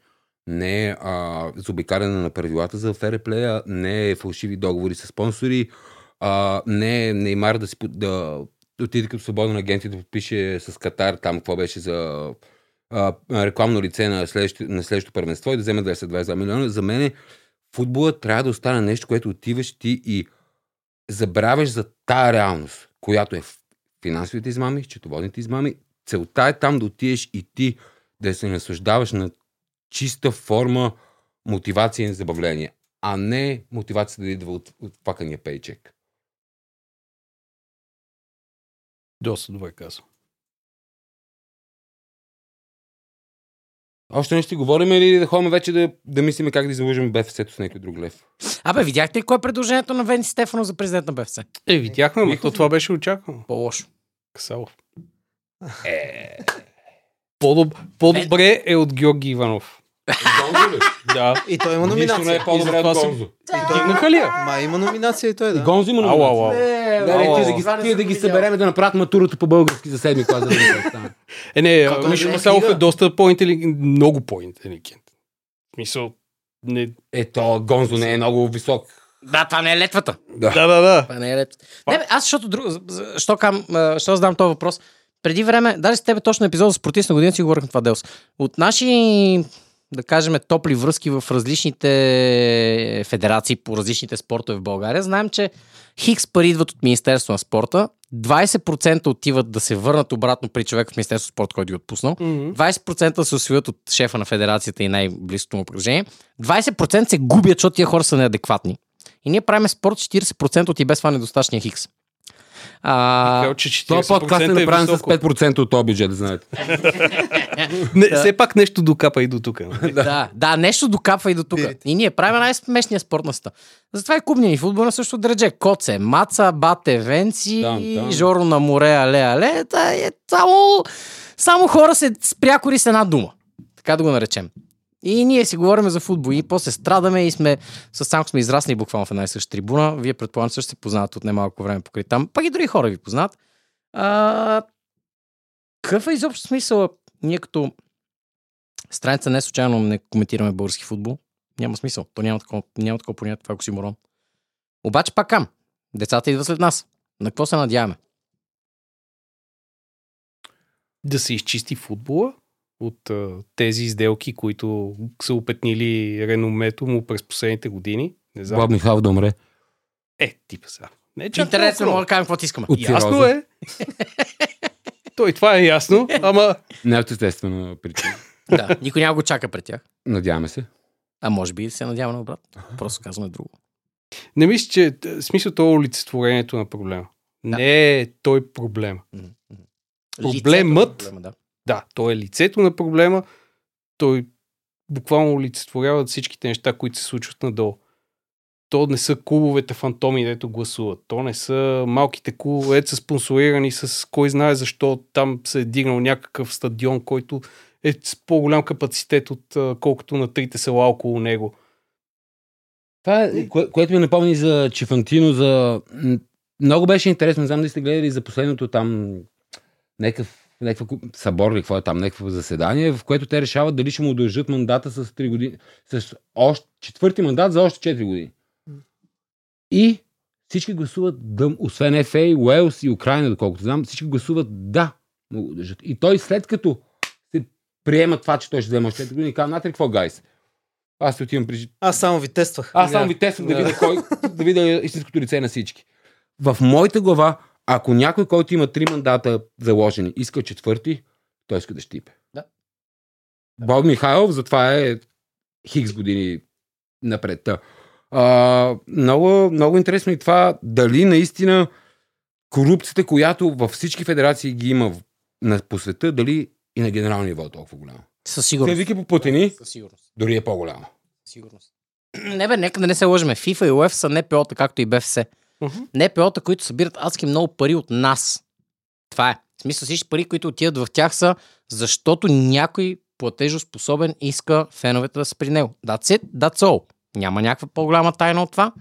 Speaker 1: не а, заобикаляне на правилата за фереплея, не фалшиви договори с спонсори, а, не Неймар да, си, да, отиде като свободен агент и да подпише с Катар там какво беше за а, рекламно лице на следващото, на следващото първенство и да вземе 222 милиона. За мен футболът трябва да остане нещо, което отиваш ти и забравяш за тая реалност, която е в финансовите измами, счетоводните измами. Целта е там да отидеш и ти да се наслаждаваш на чиста форма мотивация и забавление, а не мотивацията да идва от, от пакания пейчек.
Speaker 3: Доста добре казвам.
Speaker 1: Още нещо ще говорим или да ходим вече да, да мислиме как да изложим БФС-то с някой друг лев?
Speaker 4: Абе, видяхте ли кое е предложението на Венци Стефано за президент на БФС?
Speaker 3: Е, видяхме, но това беше очаквано.
Speaker 4: По-лошо.
Speaker 3: Касалов.
Speaker 1: Е,
Speaker 3: По-доб... По-добре е от Георги Иванов.
Speaker 1: Гонзо ли?
Speaker 3: Да.
Speaker 2: И той има
Speaker 1: Нищо
Speaker 2: номинация.
Speaker 1: не е по-добре
Speaker 3: И
Speaker 1: от Гонзо.
Speaker 3: Дигнаха ли я?
Speaker 2: Ма има номинация и той,
Speaker 1: И
Speaker 2: да.
Speaker 1: Гонзо има
Speaker 3: Ау, ау,
Speaker 1: номинация.
Speaker 3: ау.
Speaker 1: Да, не, ти да ги, ти да ги съберем да направят матурата по български за седми клас. Да не стане.
Speaker 3: Е, не, Мишо
Speaker 2: е
Speaker 3: Масалов е доста по-интелигент, много по-интелигент. В Смисъл, не...
Speaker 1: Ето, Гонзо не е много висок.
Speaker 4: Да, това не е летвата.
Speaker 1: Да.
Speaker 3: Да, да, да.
Speaker 4: Това не е летвата. Не, бе, аз защото друг... Що, кам, задам този въпрос? Преди време, даже с тебе точно епизода с протест на година си говорихме това Делс. От наши да кажем, топли връзки в различните федерации по различните спортове в България. Знаем, че хикс пари идват от Министерство на спорта, 20% отиват да се върнат обратно при човек в Министерство на спорта, който ги е отпуснал, 20% се освоят от шефа на федерацията и най-близкото му окружение, 20% се губят, защото тия хора са неадекватни. И ние правим спорт 40% от и без това недостатъчния хикс. А,
Speaker 3: Така, че 40%
Speaker 1: Това подкаст е направен с
Speaker 3: високо.
Speaker 1: 5% от този бюджет, знаете.
Speaker 3: Не, все пак нещо докапа и до тук.
Speaker 4: да, да, нещо докапва и до тук. И ние правим най-смешния спорт на света. Затова и клубния ни футбол на също дреже. Коце, Маца, Бате, Венци,
Speaker 1: там.
Speaker 4: Жоро на море, але, але. Та е само, само хора се спрякори с една дума. Така да го наречем. И ние си говорим за футбол и после страдаме и сме с Самко сме израснали буквално в една и съща трибуна. Вие предполагам също се познават от немалко време покрай там. Пък и други хора ви познат. А, какъв е изобщо смисъл ние като страница не случайно не коментираме български футбол? Няма смисъл. То няма такова, няма такова понятие, това е оксиморон. Обаче пак кам. Децата идват след нас. На какво се надяваме?
Speaker 3: Да се изчисти футбола от а, тези изделки, които са опетнили реномето му през последните години. Не знам.
Speaker 1: Боб Михайлов да умре.
Speaker 3: Е, типа сега. Не е
Speaker 4: сме
Speaker 3: толкова.
Speaker 4: мога да кажем каквото искаме.
Speaker 1: От
Speaker 3: Ясно е. Той това е ясно, ама
Speaker 1: Не е от естествена причина.
Speaker 4: да, никой няма го чака пред тях.
Speaker 1: Надяваме се.
Speaker 4: А може би се надява на обратно. Просто казваме друго.
Speaker 3: не мисля, че т- смисъл това е олицетворението на проблема. Не е той проблема.
Speaker 4: Мгм, мгм.
Speaker 3: Проблемът-
Speaker 4: Лицето проблема, да.
Speaker 3: Да, той е лицето на проблема. Той буквално олицетворява всичките неща, които се случват надолу. То не са клубовете фантоми, дето гласуват. То не са малките клубове, са спонсорирани с кой знае защо там се е дигнал някакъв стадион, който е с по-голям капацитет от колкото на трите села около него.
Speaker 1: Това е, кое, което ми напомни за Чифантино, за... Много беше интересно, не знам дали сте гледали за последното там някакъв, някаква събор или какво е там, някакво заседание, в което те решават дали ще му удължат мандата с 3 години, с още, четвърти мандат за още 4 години. И всички гласуват да, освен ФА, Уелс и Украина, доколкото знам, всички гласуват да му удължат. И той след като се приема това, че той ще вземе още 4 години, казва, знаете какво, гайс? Аз ще отивам при
Speaker 2: Аз само ви тествах.
Speaker 1: аз само ви тествам да
Speaker 3: Да.
Speaker 1: видя, кой, да видя истинското лице на всички. В моята глава, ако някой, който има три мандата заложени, иска четвърти, той иска да щипе. Боб Михайлов, затова е хикс години напред. Та. А, много, много интересно и това дали наистина корупцията, която във всички федерации ги има на, по света, дали и на генерално ниво е толкова голяма.
Speaker 4: Със
Speaker 1: Те
Speaker 4: сигурност.
Speaker 1: вики по платини,
Speaker 4: Със сигурност.
Speaker 1: дори е по-голяма.
Speaker 4: Сигурност. Не бе, нека да не се лъжеме. FIFA и UEFA са НПО-та, както и БФС.
Speaker 3: Мгм.
Speaker 4: НПО-та, които събират адски много пари от нас. Това е. В смисъл всички пари, които отиват в тях са, защото някой платежоспособен иска феновете да са при него. That's it, that's all. Няма някаква по-голяма тайна от това.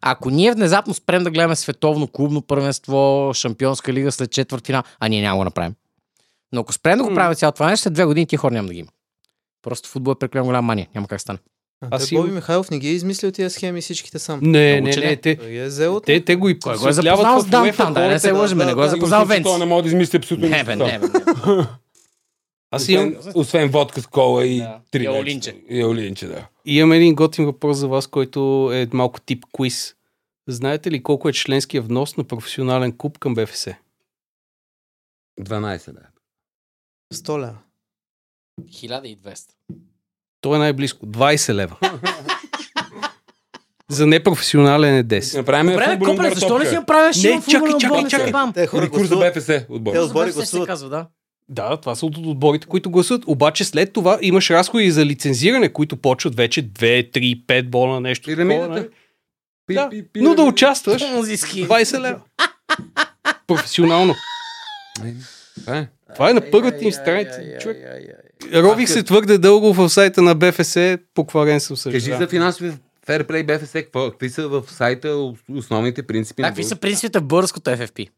Speaker 4: Ако ние внезапно спрем да гледаме световно клубно първенство, шампионска лига след четвъртина, а ние няма го направим. Но ако спрем да го правим цялото това нещо, след две години тия хора няма да ги има. Просто футбол е прекалено голяма мания. Няма как стане.
Speaker 2: А,
Speaker 3: Аз имам-
Speaker 2: Боби Михайлов не ги е измислил тия схеми всичките сам.
Speaker 3: Не, не, не,
Speaker 4: не.
Speaker 3: те,
Speaker 2: Той ги е взел от...
Speaker 3: те, те го и
Speaker 4: Кой го е запознал с Дан
Speaker 3: UEFA
Speaker 4: там, да не се лъжме, не го е
Speaker 2: да,
Speaker 4: запознал Венц.
Speaker 1: Това не може да измисли абсолютно
Speaker 4: Не, бе,
Speaker 1: нищо.
Speaker 4: не, бе, не.
Speaker 3: Аз имам,
Speaker 1: Освен, водка с кола и
Speaker 4: Да.
Speaker 1: три
Speaker 4: И
Speaker 1: лечета.
Speaker 4: олинче.
Speaker 1: И да.
Speaker 3: имам един готин въпрос за вас, който е малко тип квиз. Знаете ли колко е членския внос на професионален клуб към БФС?
Speaker 1: 12, да.
Speaker 2: 100 лева.
Speaker 4: 1200.
Speaker 3: То е най-близко. 20 лева. За непрофесионален е 10.
Speaker 1: Направим
Speaker 4: Добре, Копре, защо не си направиш
Speaker 3: Не,
Speaker 4: един
Speaker 3: чакай,
Speaker 4: футболен
Speaker 3: чакай,
Speaker 4: отбор,
Speaker 3: чакай.
Speaker 4: бам?
Speaker 2: Те хора
Speaker 1: Или курс за. БФС отбор.
Speaker 2: Те отбори гласуват.
Speaker 4: казва, да.
Speaker 3: Да, това са от отборите, които гласуват. Обаче след това имаш разходи за лицензиране, които почват вече 2, 3, 5 бона, нещо. такова,
Speaker 1: Пирамидата.
Speaker 3: нали?
Speaker 1: Пи-
Speaker 3: Да.
Speaker 1: пи-
Speaker 3: Но да участваш,
Speaker 4: Музиски.
Speaker 3: 20 лева. Професионално.
Speaker 1: Е, Това е.
Speaker 3: Това е на първата им страница. Човек. Рових се твърде дълго в сайта на БФС, покварен съм също.
Speaker 1: Кажи за финансови ферплей БФС, какво? Какви са в сайта основните принципи? на
Speaker 4: Какви са принципите в българското FFP?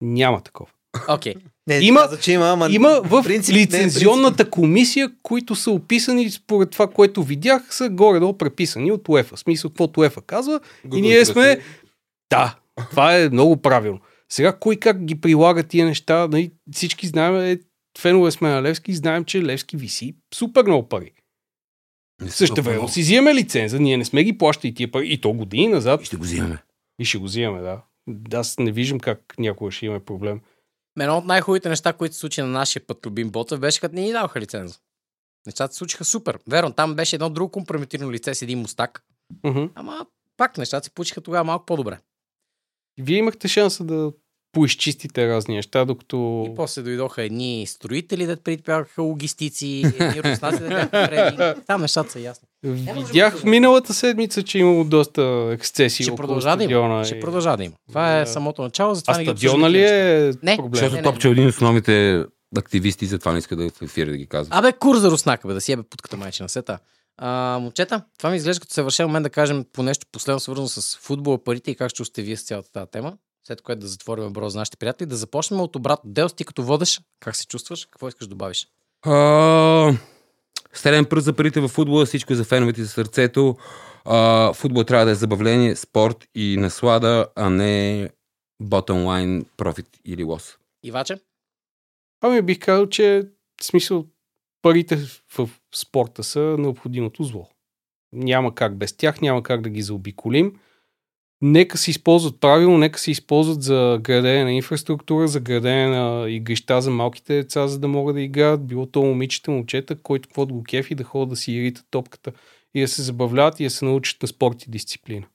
Speaker 3: Няма такова.
Speaker 4: Окей.
Speaker 2: Не,
Speaker 3: Има-
Speaker 2: има, каза, че има, ама
Speaker 3: Има в
Speaker 2: принцип не е
Speaker 3: лицензионната комисия, които са описани според това, което видях, са горе-долу преписани от УЕФА. В смисъл, каквото УЕФА казва. И ние сме... Да, това е много правилно. Сега, кой как ги прилага тия неща, нали, всички знаем, е, фенове сме на Левски, знаем, че Левски виси супер много пари. Също време си взимаме лиценза, ние не сме ги плащали тия пари, и то години назад,
Speaker 1: Ще го взимаме.
Speaker 3: и ще го взимаме, да. Аз не виждам как някога ще имаме проблем.
Speaker 4: Едно от най-хубавите неща, които се случи на нашия път любим Ботев, беше като не ни даваха лиценза. Нещата се случиха супер. Верно, там беше едно друго компрометирано лице с един мустак.
Speaker 3: Мгм.
Speaker 4: Ама пак нещата се получиха тогава малко по-добре.
Speaker 3: Вие имахте шанса да поизчистите разни неща, докато...
Speaker 4: И после дойдоха едни строители, да преди бяха логистици, едни руснаци да бяха. Там нещата са ясни.
Speaker 3: Видях миналата седмица, че имало доста ексцесии
Speaker 4: Ще
Speaker 3: около
Speaker 4: продължава да има. Ще
Speaker 3: и-
Speaker 4: продължава да има. Това е
Speaker 3: Да.
Speaker 4: самото начало, затова
Speaker 3: А
Speaker 4: не
Speaker 3: стадиона ли е
Speaker 4: Не.
Speaker 3: проблем?
Speaker 1: Защото
Speaker 4: не,
Speaker 1: Топче е един от основните активисти, затова не иска да в ефира да ги казва.
Speaker 4: Абе, кур за руснака, бе, да си ебе путката майчина сета. А, момчета, това ми изглежда като съвършен момент да кажем по нещо последно свързано с футбола, парите и как ще сте вие с цялата тази тема. След което да затворим бро за нашите приятели. Да започнем от обратно. Дел, ти като водеш, как се чувстваш? Какво искаш да добавиш?
Speaker 1: А, Среден пръст за парите в футбола, всичко е за феновете за сърцето. А, футбол трябва да е забавление, спорт и наслада, а не bottom line, профит или лос.
Speaker 4: Иваче?
Speaker 3: Ами бих казал, че в смисъл парите в спорта са необходимото зло. Няма как без тях, няма как да ги заобиколим. Нека се използват правилно, нека се използват за градене на инфраструктура, за градене на игрища за малките деца, за да могат да играят. Било то момичета, момчета, който каквото го кефи, да ходят да си иритат топката и да се забавляват и да се научат на спорт и дисциплина.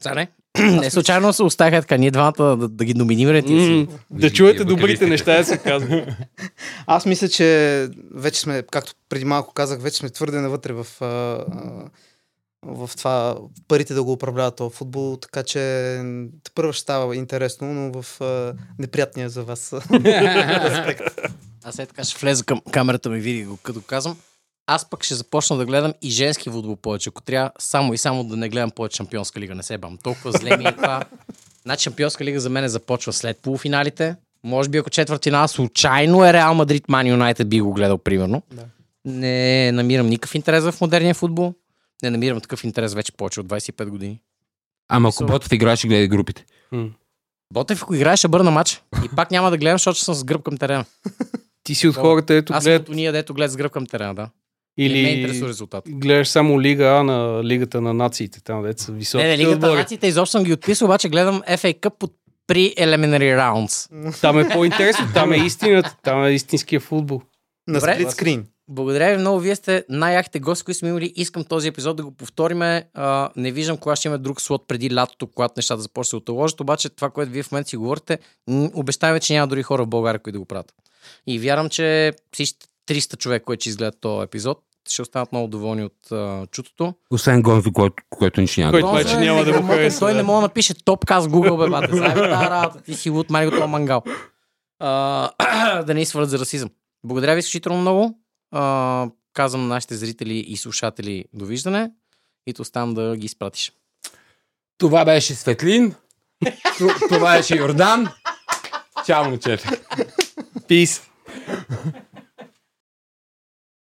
Speaker 4: Царе? Не случайно се оставяха така, ние двамата да, да ги номинираме.
Speaker 3: М, Да чуете добрите неща, да се казва.
Speaker 2: Аз мисля, че вече сме, както преди малко казах, вече сме твърде навътре в, в това парите да го управляват този футбол, така че първо ще става интересно, но в неприятния за вас аспект.
Speaker 4: Аз след така ще влеза към камерата ми, види го, като казвам. Аз пък ще започна да гледам и женски футбол повече. Ако трябва само и само да не гледам повече Шампионска лига, не се бам. Толкова зле ми е това. Значи Шампионска лига за мен започва след полуфиналите. Може би ако четвъртина случайно е Реал Мадрид, Ман Юнайтед би го гледал, примерно.
Speaker 2: Да.
Speaker 4: Не намирам никакъв интерес в модерния футбол. Не намирам такъв интерес вече повече от 25 години.
Speaker 1: Ама ако Ботов играе, ще гледа групите.
Speaker 3: М.
Speaker 4: Ботев, ако играеш, ще бърна матч. И пак няма да гледам, защото съм с гръб към терена.
Speaker 3: Ти си от хората, ето
Speaker 4: Аз
Speaker 3: гледат
Speaker 4: от уния, дето гледат с гръб към терена, да. Или... Не ме интересува резултат.
Speaker 3: гледаш само Лига А на Лигата на нациите, там деца са високи.
Speaker 4: Не, не, Лигата на нациите изобщо съм ги отписал, обаче гледам FA Cup под при Eliminary Rounds.
Speaker 3: Там е по-интересно, там е истината, там е истинския футбол.
Speaker 2: На сплит скрин.
Speaker 4: благодаря ви много. Вие сте най-яките гости, които сме имали. Искам този епизод да го повториме. А, не виждам кога ще имаме друг слот преди лятото, когато нещата започнат да се отложат. Обаче това, което вие в момента си говорите, обещаваме, че няма дори хора в България, които да го правят. И вярвам, че всички 300 човек, които ще изгледат този епизод, ще останат много доволни от а, чутото.
Speaker 1: Освен Гонзо, който, който нищо няма.
Speaker 3: Който
Speaker 1: да
Speaker 3: май,
Speaker 1: каже.
Speaker 3: че няма да го
Speaker 4: неграмотен,
Speaker 3: хареса,
Speaker 4: Той не мога да напише топкаст Google, бе, бате. Знаем тази работа. Ти си луд, май го това мангал. А, да не свърт за расизъм. Благодаря ви изключително много. А, казвам на нашите зрители и слушатели довиждане и те оставам да ги изпратиш.
Speaker 1: Това беше Светлин. Това беше Йордан. Чао, момчета.
Speaker 3: Peace.